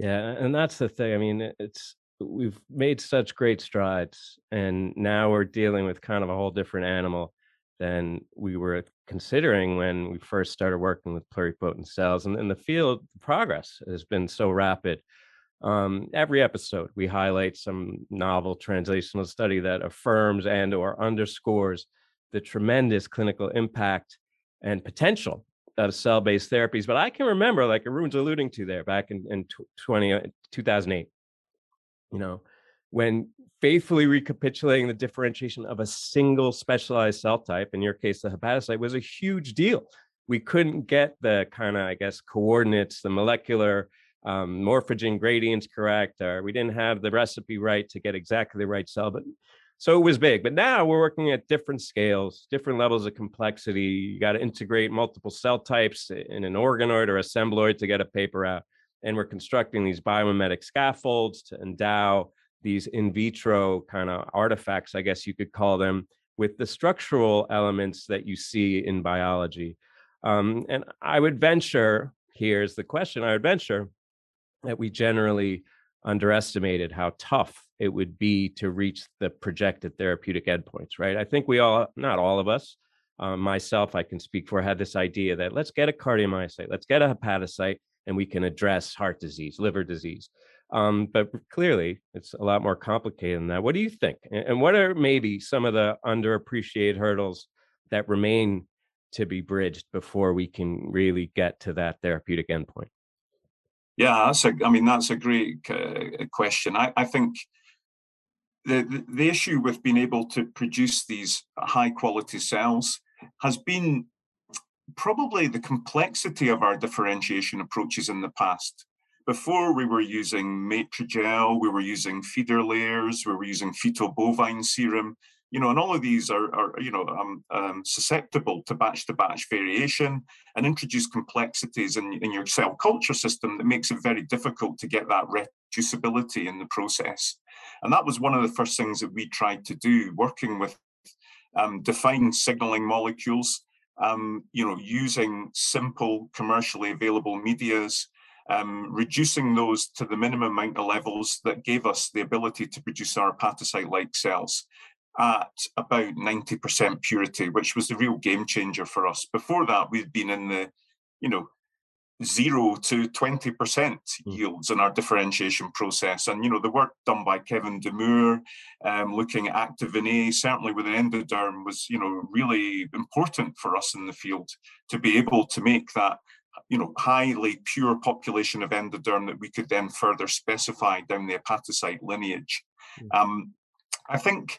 Yeah, and that's the thing. I mean, it's we've made such great strides, and now we're dealing with kind of a whole different animal than we were considering when we first started working with pluripotent cells. And in the field, progress has been so rapid. Um, every episode, we highlight some novel translational study that affirms and or underscores the tremendous clinical impact and potential of cell-based therapies. But I can remember, like Arun's alluding to there, back in, in 20, uh, 2008, you know, when faithfully recapitulating the differentiation of a single specialized cell type, in your case, the hepatocyte, was a huge deal. We couldn't get the kind of, I guess, coordinates, the molecular um, morphogen gradients correct, or we didn't have the recipe right to get exactly the right cell. But so it was big. But now we're working at different scales, different levels of complexity. You got to integrate multiple cell types in an organoid or assembloid to get a paper out. And we're constructing these biomimetic scaffolds to endow these in vitro kind of artifacts, I guess you could call them, with the structural elements that you see in biology. Um, and I would venture, here's the question I would venture that we generally underestimated how tough it would be to reach the projected therapeutic endpoints, right? I think we all, not all of us, um, myself, I can speak for, had this idea that let's get a cardiomyocyte, let's get a hepatocyte, and we can address heart disease, liver disease. Um, but clearly, it's a lot more complicated than that. What do you think? And what are maybe some of the underappreciated hurdles that remain to be bridged before we can really get to that therapeutic endpoint? Yeah, that's a. I mean, that's a great uh, question. I, I think the, the, the issue with being able to produce these high quality cells has been probably the complexity of our differentiation approaches in the past. Before we were using Matrigel, we were using feeder layers, we were using fetal bovine serum, you know, and all of these are, are you know, um, um, susceptible to batch to batch variation and introduce complexities in, in your cell culture system that makes it very difficult to get that reproducibility in the process. And that was one of the first things that we tried to do, working with um, defined signaling molecules, um, you know, using simple commercially available medias, um, reducing those to the minimum amount of levels that gave us the ability to produce our hepatocyte-like cells at about 90% purity, which was the real game changer for us. Before that, we'd been in the, you know, zero to 20% mm. yields in our differentiation process. And, you know, the work done by Kevin D'Amour, um, looking at activin A, certainly with an endoderm was, you know, really important for us in the field to be able to make that you know, highly pure population of endoderm that we could then further specify down the hepatocyte lineage. Mm. Um, I think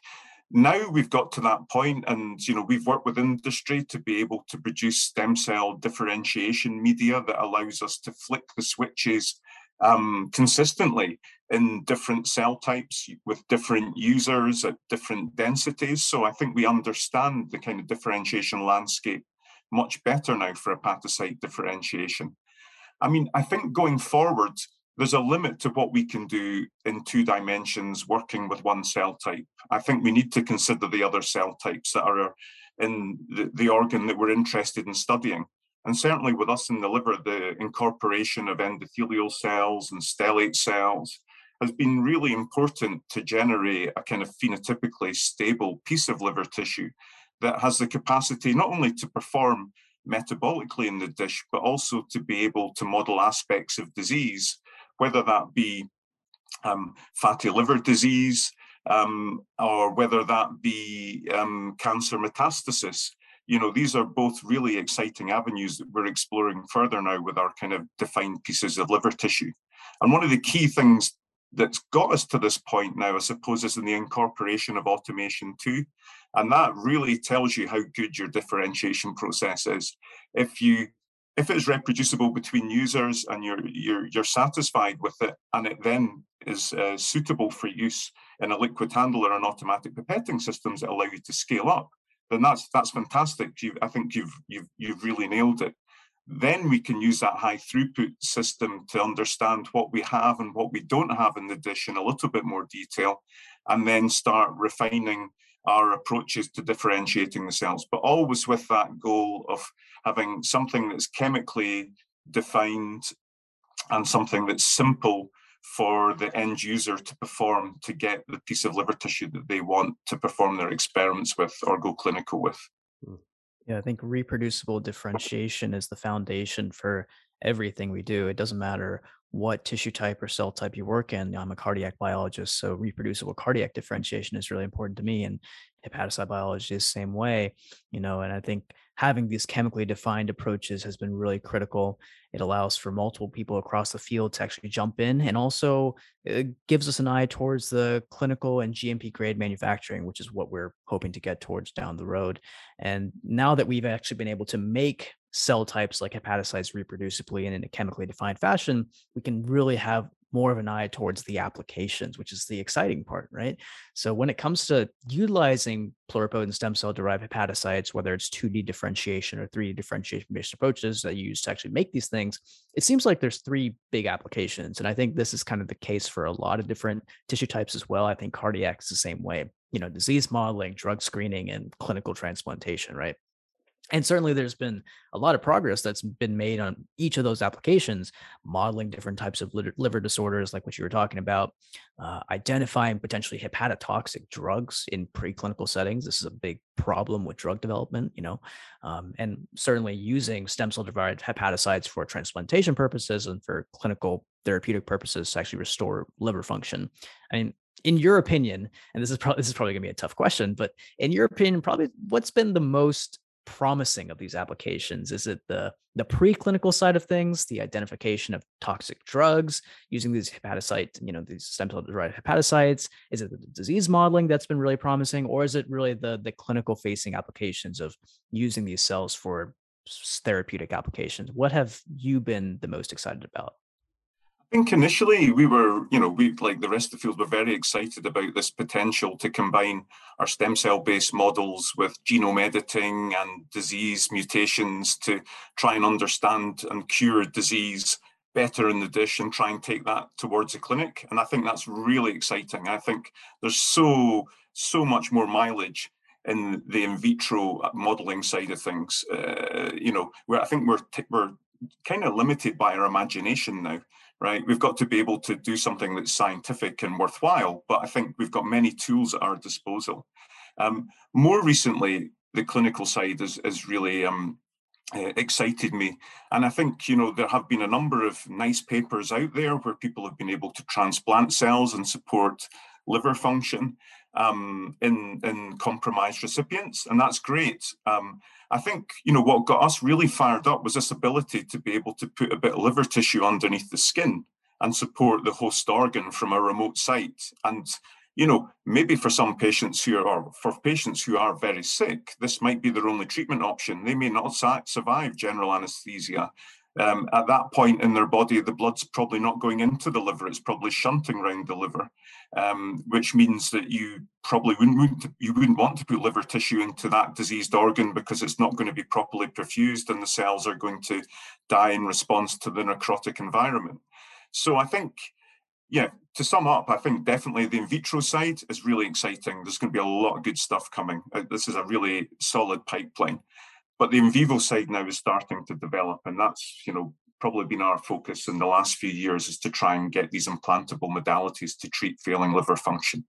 now we've got to that point and you know we've worked with industry to be able to produce stem cell differentiation media that allows us to flick the switches um, consistently in different cell types with different users at different densities. So i think we understand the kind of differentiation landscape much better now for hepatocyte differentiation. I mean i think going forward there's a limit to what we can do in two dimensions working with one cell type. I think we need to consider the other cell types that are in the, the organ that we're interested in studying. And certainly with us in the liver, the incorporation of endothelial cells and stellate cells has been really important to generate a kind of phenotypically stable piece of liver tissue that has the capacity not only to perform metabolically in the dish, but also to be able to model aspects of disease whether that be um, fatty liver disease um, or whether that be um, cancer metastasis. You know, these are both really exciting avenues that we're exploring further now with our kind of defined pieces of liver tissue. And one of the key things that's got us to this point now, I suppose, is in the incorporation of automation too. And that really tells you how good your differentiation process is. If you if it's reproducible between users and you're you're you're satisfied with it and it then is uh, suitable for use in a liquid handler and automatic pipetting systems that allow you to scale up then that's that's fantastic. You, i think you've you've you've really nailed it. Then we can use that high throughput system to understand what we have and what we don't have in the dish in a little bit more detail and then start refining our approaches to differentiating the cells, but always with that goal of having something that's chemically defined and something that's simple for the end user to perform to get the piece of liver tissue that they want to perform their experiments with or go clinical with. Hmm. Yeah, I think reproducible differentiation is the foundation for everything we do. It doesn't matter what tissue type or cell type you work in. I'm a cardiac biologist, so reproducible cardiac differentiation is really important to me, and hepatocyte biology is the same way. You know, and I think having these chemically defined approaches has been really critical. It allows for multiple people across the field to actually jump in, and also it gives us an eye towards the clinical and GMP grade manufacturing, which is what we're hoping to get towards down the road. And now that we've actually been able to make cell types like hepatocytes reproducibly and in a chemically defined fashion, we can really have more of an eye towards the applications, which is the exciting part, right? So when it comes to utilizing pluripotent stem cell derived hepatocytes, whether it's 2D differentiation or 3D differentiation based approaches that you use to actually make these things, it seems like there's three big applications. And I think this is kind of the case for a lot of different tissue types as well. I think cardiac is the same way, you know, disease modeling, drug screening, and clinical transplantation, right? And certainly there's been a lot of progress that's been made on each of those applications modeling different types of liver disorders like what you were talking about uh, identifying potentially hepatotoxic drugs in preclinical settings. This is a big problem with drug development you know um, and certainly using stem cell derived hepatocytes for transplantation purposes and for clinical therapeutic purposes to actually restore liver function. I mean in your opinion, and this is probably this is probably gonna be a tough question, but in your opinion, probably what's been the most promising of these applications? Is it the the preclinical side of things, the identification of toxic drugs using these hepatocyte, you know, these stem cell derived hepatocytes? Is it the disease modeling that's been really promising, or is it really the the clinical facing applications of using these cells for therapeutic applications? What have you been the most excited about? Think initially we were, you know, we like the rest of the field were very excited about this potential to combine our stem cell based models with genome editing and disease mutations to try and understand and cure disease better in the dish and try and take that towards the clinic. And I think that's really exciting. I think there's so, so much more mileage in the in vitro modeling side of things. Uh, you know, where I think we're, we're kind of limited by our imagination now right? We've got to be able to do something that's scientific and worthwhile, but I think we've got many tools at our disposal. Um, more recently, the clinical side has, has really um, uh, excited me. And I think, you know, there have been a number of nice papers out there where people have been able to transplant cells and support liver function um, in, in compromised recipients, and that's great. Um, I think you know what got us really fired up was this ability to be able to put a bit of liver tissue underneath the skin and support the host organ from a remote site. And you know, maybe for some patients who are, for patients who are very sick, this might be their only treatment option. They may not survive general anesthesia um, at that point in their body, the blood's probably not going into the liver; it's probably shunting around the liver, um, which means that you probably wouldn't you wouldn't want to put liver tissue into that diseased organ because it's not going to be properly perfused, and the cells are going to die in response to the necrotic environment. So I think, yeah, to sum up, I think definitely the in vitro side is really exciting. There's going to be a lot of good stuff coming. Uh, this is a really solid pipeline. But the in vivo side now is starting to develop, and that's you know probably been our focus in the last few years is to try and get these implantable modalities to treat failing liver function.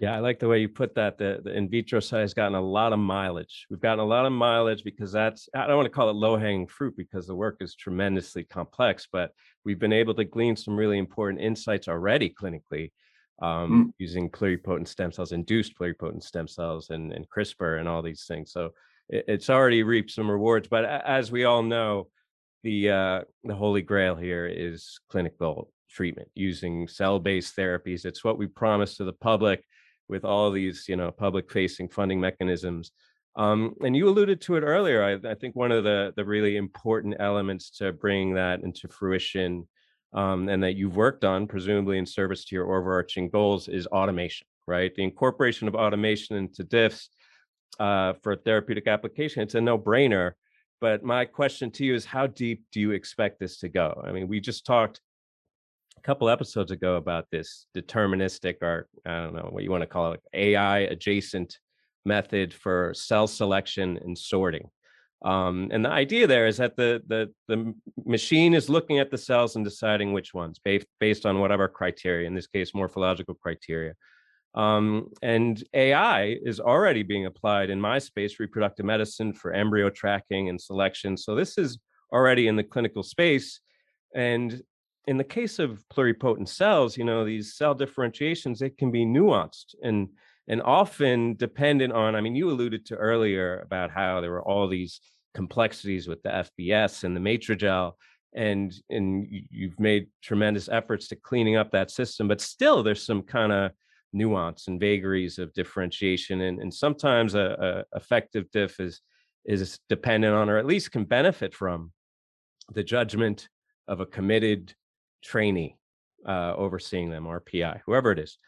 Yeah, I like the way you put that. The, the in vitro side has gotten a lot of mileage. We've gotten a lot of mileage because that's, I don't want to call it low hanging fruit because the work is tremendously complex, but we've been able to glean some really important insights already clinically um, mm. using pluripotent stem cells, induced pluripotent stem cells, and, and CRISPR and all these things. So it's already reaped some rewards. But as we all know, the uh, the holy grail here is clinical treatment using cell-based therapies. It's what we promised to the public with all these, you know, public-facing funding mechanisms. Um, and you alluded to it earlier. I, I, think one of the the really important elements to bring that into fruition, um, and that you've worked on, presumably in service to your overarching goals, is automation. Right, the incorporation of automation into diffs uh, for therapeutic application. It's a no brainer. But my question to you is, how deep do you expect this to go? I mean, we just talked a couple episodes ago about this deterministic or I don't know what you want to call it, AI adjacent method for cell selection and sorting. Um, and the idea there is that the, the the machine is looking at the cells and deciding which ones based based on whatever criteria, in this case, morphological criteria. Um, and AI is already being applied in my space, reproductive medicine for embryo tracking and selection. So this is already in the clinical space. And in the case of pluripotent cells, you know, these cell differentiations, it can be nuanced and and often dependent on, I mean, you alluded to earlier about how there were all these complexities with the FBS and the Matrigel, and and you've made tremendous efforts to cleaning up that system, but still there's some kind of nuance and vagaries of differentiation, and and sometimes a, a effective diff is is dependent on, or at least can benefit from, the judgment of a committed trainee uh, overseeing them or PI, whoever it is.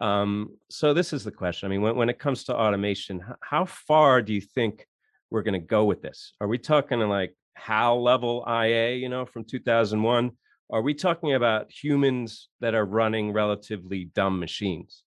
Um, so this is the question. I mean, when, when it comes to automation, how far do you think we're going to go with this? Are we talking like HAL level IA, you know, from 2001? Are we talking about humans that are running relatively dumb machines?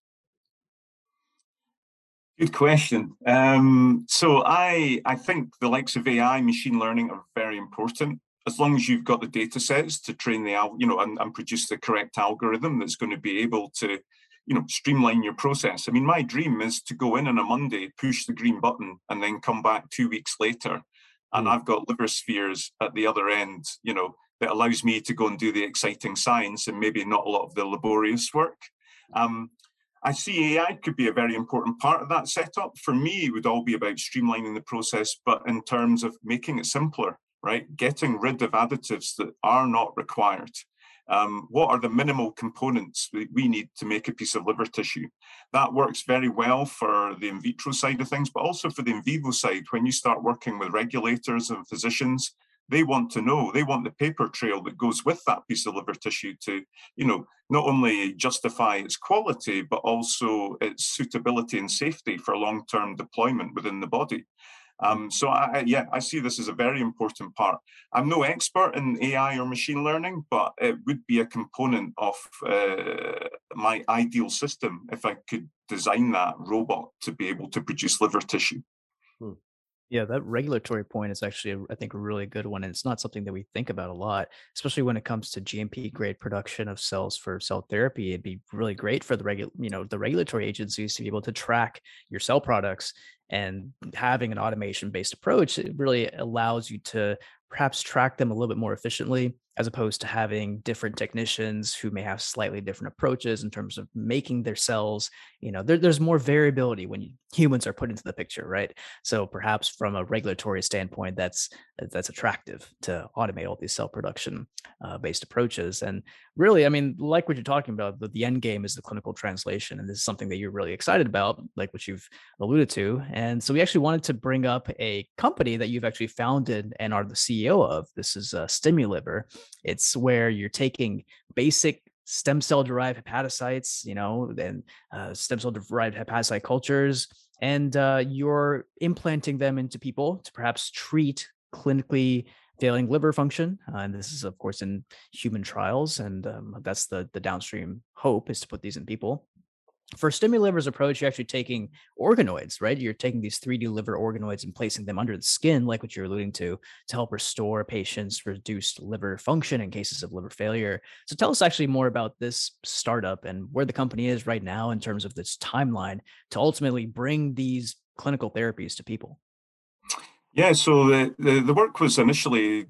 Good question. Um, so I I think the likes of AI, machine learning are very important as long as you've got the data sets to train the you know and, and produce the correct algorithm that's going to be able to you know streamline your process i mean my dream is to go in on a monday push the green button and then come back two weeks later and mm. i've got liver spheres at the other end you know that allows me to go and do the exciting science and maybe not a lot of the laborious work um, I see AI could be a very important part of that setup. For me, it would all be about streamlining the process, but in terms of making it simpler right? Getting rid of additives that are not required. Um, what are the minimal components we need to make a piece of liver tissue? That works very well for the in vitro side of things, but also for the in vivo side. When you start working with regulators and physicians, they want to know, they want the paper trail that goes with that piece of liver tissue to, you know, not only justify its quality, but also its suitability and safety for long-term deployment within the body. Um, so I, yeah, I see this as a very important part. I'm no expert in AI or machine learning, but it would be a component of uh, my ideal system if I could design that robot to be able to produce liver tissue. Hmm. Yeah, that regulatory point is actually, I think, a really good one. And it's not something that we think about a lot, especially when it comes to GMP grade production of cells for cell therapy. It'd be really great for the regu- you know, the regulatory agencies to be able to track your cell products and having an automation based approach. It really allows you to perhaps track them a little bit more efficiently as opposed to having different technicians who may have slightly different approaches in terms of making their cells you know there, there's more variability when humans are put into the picture right? So perhaps from a regulatory standpoint that's that's attractive to automate all these cell production uh, based approaches. And really i mean like what you're talking about the, the end game is the clinical translation and this is something that you're really excited about like what you've alluded to. And so we actually wanted to bring up a company that you've actually founded and are the ceo of. This is uh, stimuliver it's where you're taking basic stem cell derived hepatocytes, you know, and uh, stem cell derived hepatocyte cultures, and uh, you're implanting them into people to perhaps treat clinically failing liver function. Uh, and this is, of course, in human trials, and um, that's the the downstream hope is to put these in people for Stimuliver's approach, you're actually taking organoids, right? You're taking these 3D liver organoids and placing them under the skin, like what you're alluding to, to help restore patients' reduced liver function in cases of liver failure. So tell us actually more about this startup and where the company is right now in terms of this timeline to ultimately bring these clinical therapies to people. Yeah, so the, the, the work was initially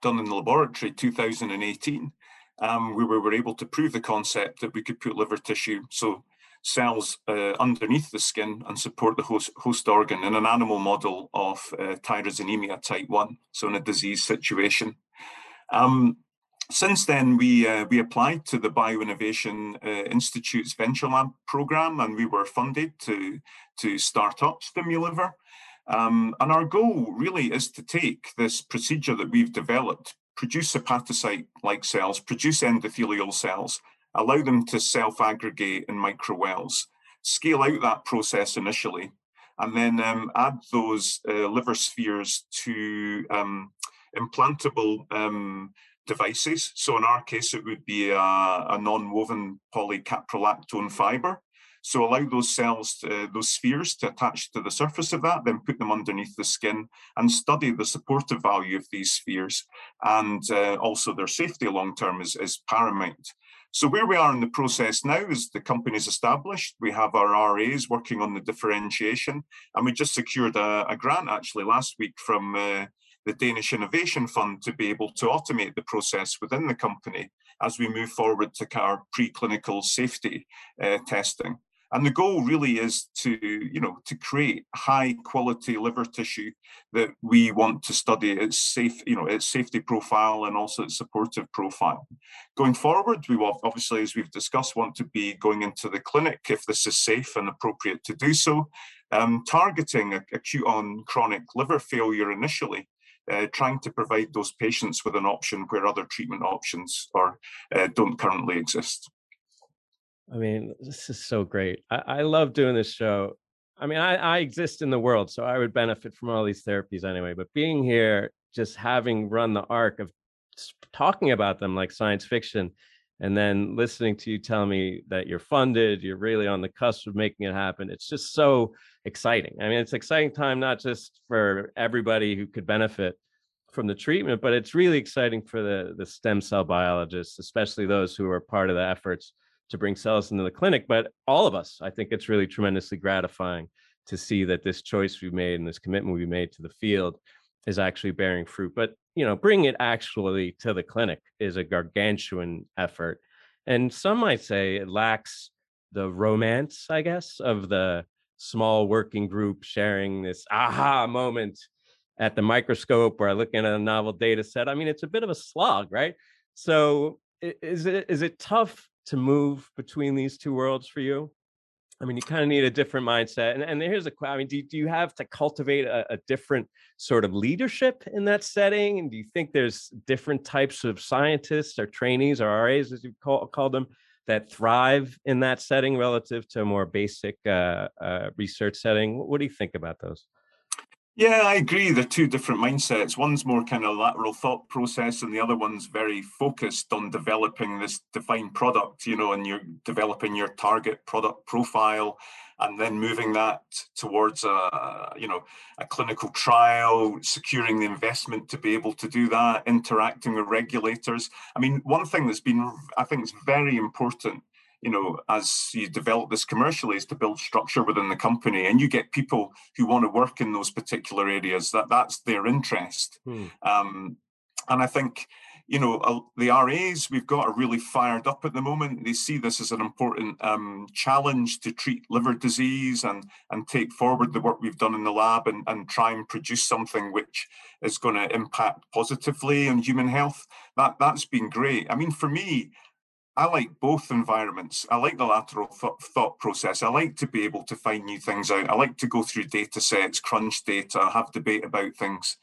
done in the laboratory 2018. Um, we were able to prove the concept that we could put liver tissue. So cells uh, underneath the skin and support the host, host organ in an animal model of uh, tyrosinemia type 1, so in a disease situation. Um, since then, we uh, we applied to the Bioinnovation uh, Institute's Venture Lab program, and we were funded to to start up Stimuliver. Um, and our goal really is to take this procedure that we've developed, produce hepatocyte-like cells, produce endothelial cells, allow them to self-aggregate in microwells, scale out that process initially, and then um, add those uh, liver spheres to um, implantable um, devices. So in our case, it would be a, a non-woven polycaprolactone fiber. So allow those cells, to, those spheres to attach to the surface of that, then put them underneath the skin and study the supportive value of these spheres. And uh, also their safety long-term is, is paramount. So where we are in the process now is the company is established. We have our RAs working on the differentiation, and we just secured a, a grant actually last week from uh, the Danish Innovation Fund to be able to automate the process within the company as we move forward to our preclinical safety uh, testing. And the goal really is to, you know, to create high quality liver tissue that we want to study its safe, you know, its safety profile and also its supportive profile. Going forward, we will obviously, as we've discussed, want to be going into the clinic if this is safe and appropriate to do so, um, targeting acute on chronic liver failure initially uh, trying to provide those patients with an option where other treatment options are, uh, don't currently exist. I mean, this is so great. I, I love doing this show. I mean, I, I exist in the world, so I would benefit from all these therapies anyway. But being here, just having run the arc of talking about them like science fiction, and then listening to you tell me that you're funded, you're really on the cusp of making it happen. It's just so exciting. I mean, it's exciting time not just for everybody who could benefit from the treatment, but it's really exciting for the the stem cell biologists, especially those who are part of the efforts to bring cells into the clinic. But all of us, I think it's really tremendously gratifying to see that this choice we made and this commitment we made to the field is actually bearing fruit. But you know, bringing it actually to the clinic is a gargantuan effort, and some might say it lacks the romance, I guess, of the small working group sharing this aha moment at the microscope or looking at a novel data set. I mean, it's a bit of a slog, right? So is it is it tough to move between these two worlds for you? I mean, you kind of need a different mindset. And, and here's a. I mean, do, do you have to cultivate a, a, different sort of leadership in that setting? And do you think there's different types of scientists or trainees or RAs, as you call, call them, that thrive in that setting relative to a more basic uh, uh, research setting. What do you think about those? Yeah, I agree. They're two different mindsets. One's more kind of lateral thought process, and the other one's very focused on developing this defined product, you know, and you're developing your target product profile and then moving that towards a you know a clinical trial securing the investment to be able to do that interacting with regulators i mean one thing that's been i think is very important you know as you develop this commercially is to build structure within the company and you get people who want to work in those particular areas that that's their interest hmm. um, and i think you know, the RAs we've got are really fired up at the moment. They see this as an important um, challenge to treat liver disease and and take forward the work we've done in the lab and, and try and produce something which is going to impact positively on human health. That that's been great. I mean, for me, I like both environments. I like the lateral th- thought process. I like to be able to find new things out. I like to go through data sets, crunch data, have debate about things.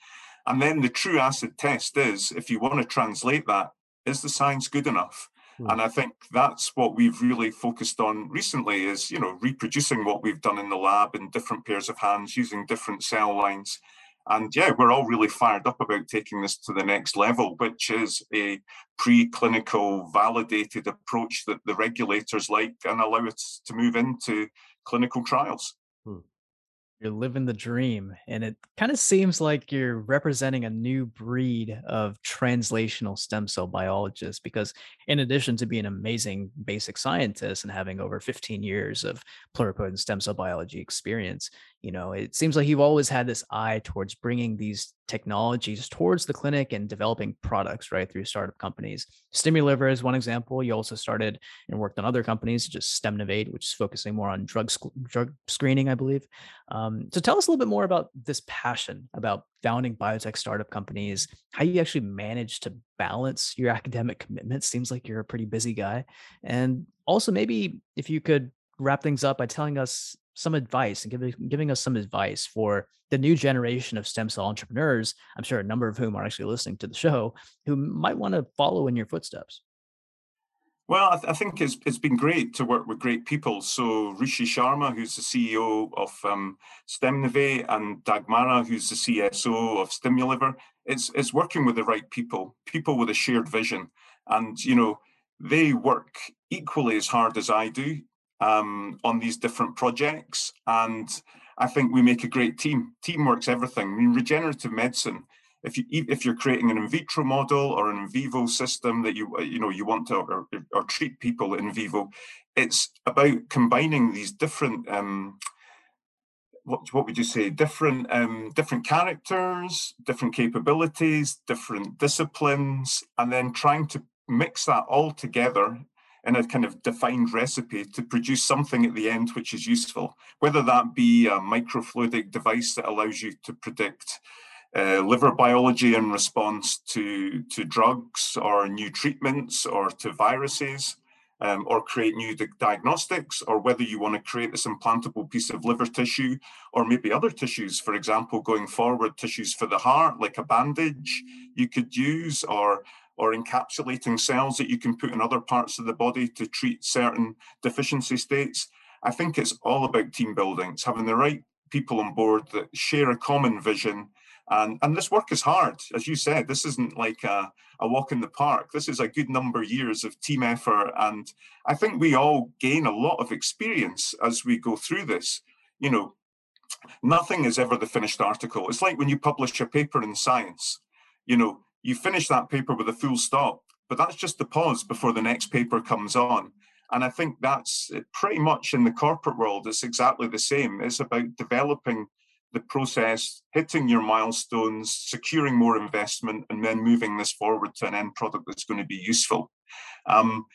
And then the true acid test is if you want to translate that, is the science good enough? Mm. And I think that's what we've really focused on recently is, you know, reproducing what we've done in the lab in different pairs of hands using different cell lines. And yeah, we're all really fired up about taking this to the next level, which is a preclinical validated approach that the regulators like and allow us to move into clinical trials. Hmm you're living the dream and it kind of seems like you're representing a new breed of translational stem cell biologists because in addition to being an amazing basic scientist and having over 15 years of pluripotent stem cell biology experience you know it seems like you've always had this eye towards bringing these technologies towards the clinic and developing products right through startup companies. Stimuliver is one example. You also started and worked on other companies as stemnovate which is focusing more on drug sc- drug screening i believe. um, Um, so tell us a little bit more about this passion about founding biotech startup companies, how you actually manage to balance your academic commitments. Seems like you're a pretty busy guy. And also maybe if you could wrap things up by telling us some advice and giving giving us some advice for the new generation of stem cell entrepreneurs. I'm sure a number of whom are actually listening to the show who might want to follow in your footsteps. Well, I, th- I, think it's it's been great to work with great people. So Rishi Sharma, who's the CEO of um, and Dagmara, who's the CSO of Stimuliver. It's it's working with the right people, people with a shared vision, and you know they work equally as hard as I do um, on these different projects. And I think we make a great team. Teamwork's everything. I mean, regenerative medicine if you if you're creating an in vitro model or an in vivo system that you uh, you know you want to or, or treat people in vivo, it's about combining these different um, what what would you say? Different um, different characters, different capabilities, different disciplines, and then trying to mix that all together in a kind of defined recipe to produce something at the end which is useful, whether that be a microfluidic device that allows you to predict uh, liver biology in response to, to drugs or new treatments or to viruses, um, or create new di- diagnostics, or whether you want to create this implantable piece of liver tissue or maybe other tissues, for example, going forward, tissues for the heart, like a bandage you could use, or or encapsulating cells that you can put in other parts of the body to treat certain deficiency states. I think it's all about team building. It's having the right people on board that share a common vision and, and this work is hard. As you said, this isn't like a, a walk in the park. This is a good number of years of team effort. And I think we all gain a lot of experience as we go through this. You know, nothing is ever the finished article. It's like when you publish a paper in science, you know, you finish that paper with a full stop, but that's just the pause before the next paper comes on. And I think that's pretty much in the corporate world, it's exactly the same. It's about developing the process, hitting your milestones, securing more investment, and then moving this forward to an end product that's going to be useful. Um,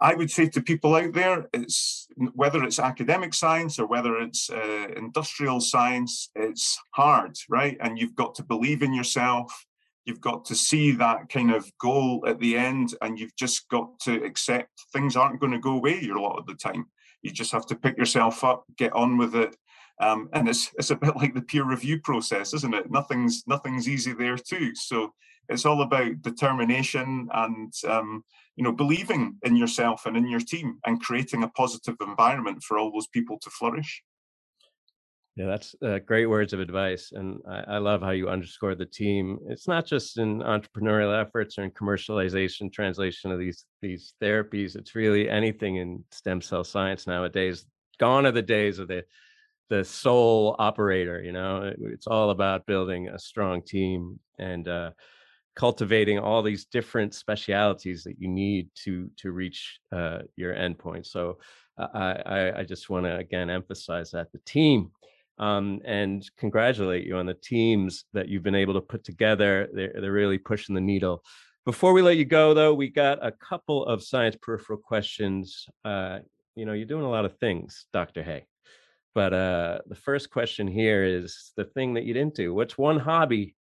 I would say to people out there, it's whether it's academic science or whether it's uh, industrial science, it's hard, right? And you've got to believe in yourself. You've got to see that kind of goal at the end, and you've just got to accept things aren't going to go away a lot of the time. You just have to pick yourself up, get on with it, um, and it's it's a bit like the peer review process, isn't it? Nothing's nothing's easy there too. So it's all about determination and um, you know believing in yourself and in your team and creating a positive environment for all those people to flourish. Yeah, that's uh, great words of advice, and I, I, love how you underscore the team. It's not just in entrepreneurial efforts or in commercialization, translation of these these therapies. It's really anything in stem cell science nowadays. Gone are the days of the the sole operator you know it's all about building a strong team and uh, cultivating all these different specialities that you need to to reach uh, your endpoint. So uh, i i just want to again emphasize that the team um, and congratulate you on the teams that you've been able to put together. They're, they're really pushing the needle. Before we let you go though we got a couple of science peripheral questions. Uh, you know you're doing a lot of things dr hay but uh, the first question here is the thing that you didn't do. What's one hobby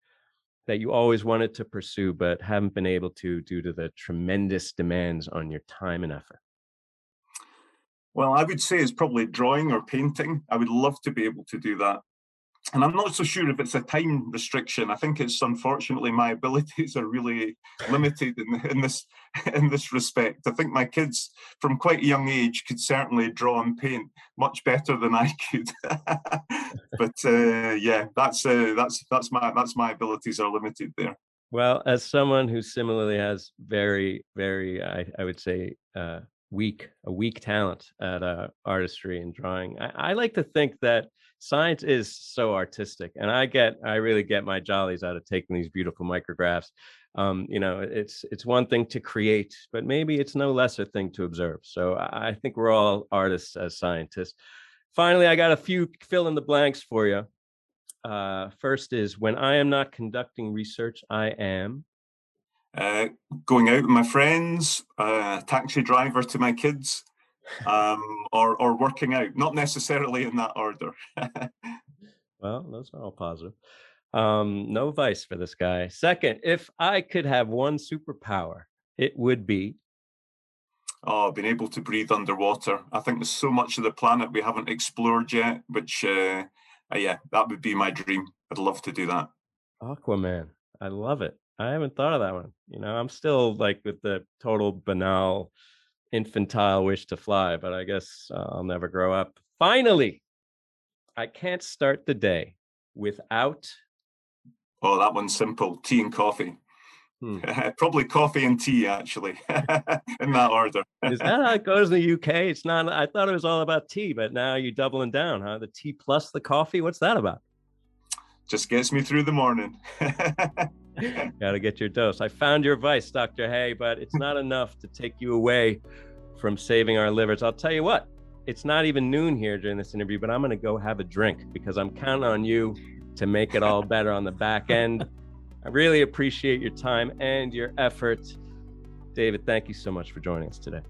that you always wanted to pursue but haven't been able to due to the tremendous demands on your time and effort? Well, I would say it's probably drawing or painting. I would love to be able to do that and I'm not so sure if it's a time restriction. I think it's unfortunately my abilities are really limited in, in this in this respect. I think my kids from quite a young age could certainly draw and paint much better than I could. but uh, yeah, that's uh, that's that's my that's my abilities are limited there. Well, as someone who similarly has very very I, I would say uh, weak a weak talent at uh, artistry and drawing, I, I like to think that science is so artistic and i get i really get my jollies out of taking these beautiful micrographs um, you know it's it's one thing to create but maybe it's no lesser thing to observe so i think we're all artists as scientists. Finally i got a few fill in the blanks for you uh, first is when i am not conducting research i am. Uh, going out with my friends uh, taxi driver to my kids um, or or working out, not necessarily in that order. Well, those are all positive. Um, no vice for this guy. Second, if I could have one superpower, it would be. Oh, being able to breathe underwater. I think there's so much of the planet we haven't explored yet, which, uh, uh, yeah, that would be my dream. I'd love to do that. Aquaman. I love it. I haven't thought of that one. You know, I'm still like with the total banal, infantile wish to fly, but I guess uh, I'll never grow up. Finally, I can't start the day without. Oh, that one's simple tea and coffee. Hmm. Probably coffee and tea, actually, in that order. Is that how it goes in the UK? It's not, I thought it was all about tea, but now you're doubling down, huh? The tea plus the coffee. What's that about? Just gets me through the morning. Got to get your dose. I found your vice, Dr. Hay, but it's not enough to take you away from saving our livers. I'll tell you what, it's not even noon here during this interview, but I'm going to go have a drink because I'm counting on you to make it all better on the back end. I really appreciate your time and your effort. David, thank you so much for joining us today.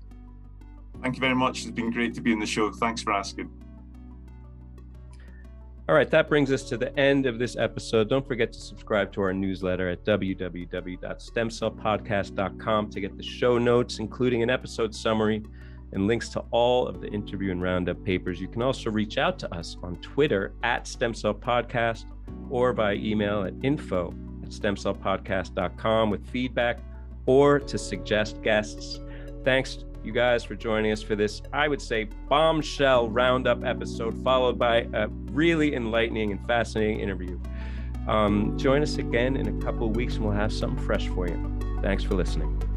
Thank you very much. It's been great to be in the show. Thanks for asking. All right, that brings us to the end of this episode. Don't forget to subscribe to our newsletter at www.stemcellpodcast.com to get the show notes, including an episode summary and links to all of the interview and roundup papers. You can also reach out to us on Twitter at stemcellpodcast or by email at info at stemcellpodcast.com with feedback or to suggest guests. Thanks you guys for joining us for this, I would say, bombshell roundup episode, followed by a really enlightening and fascinating interview. Um, join us again in a couple weeks and we'll have something fresh for you. Thanks for listening.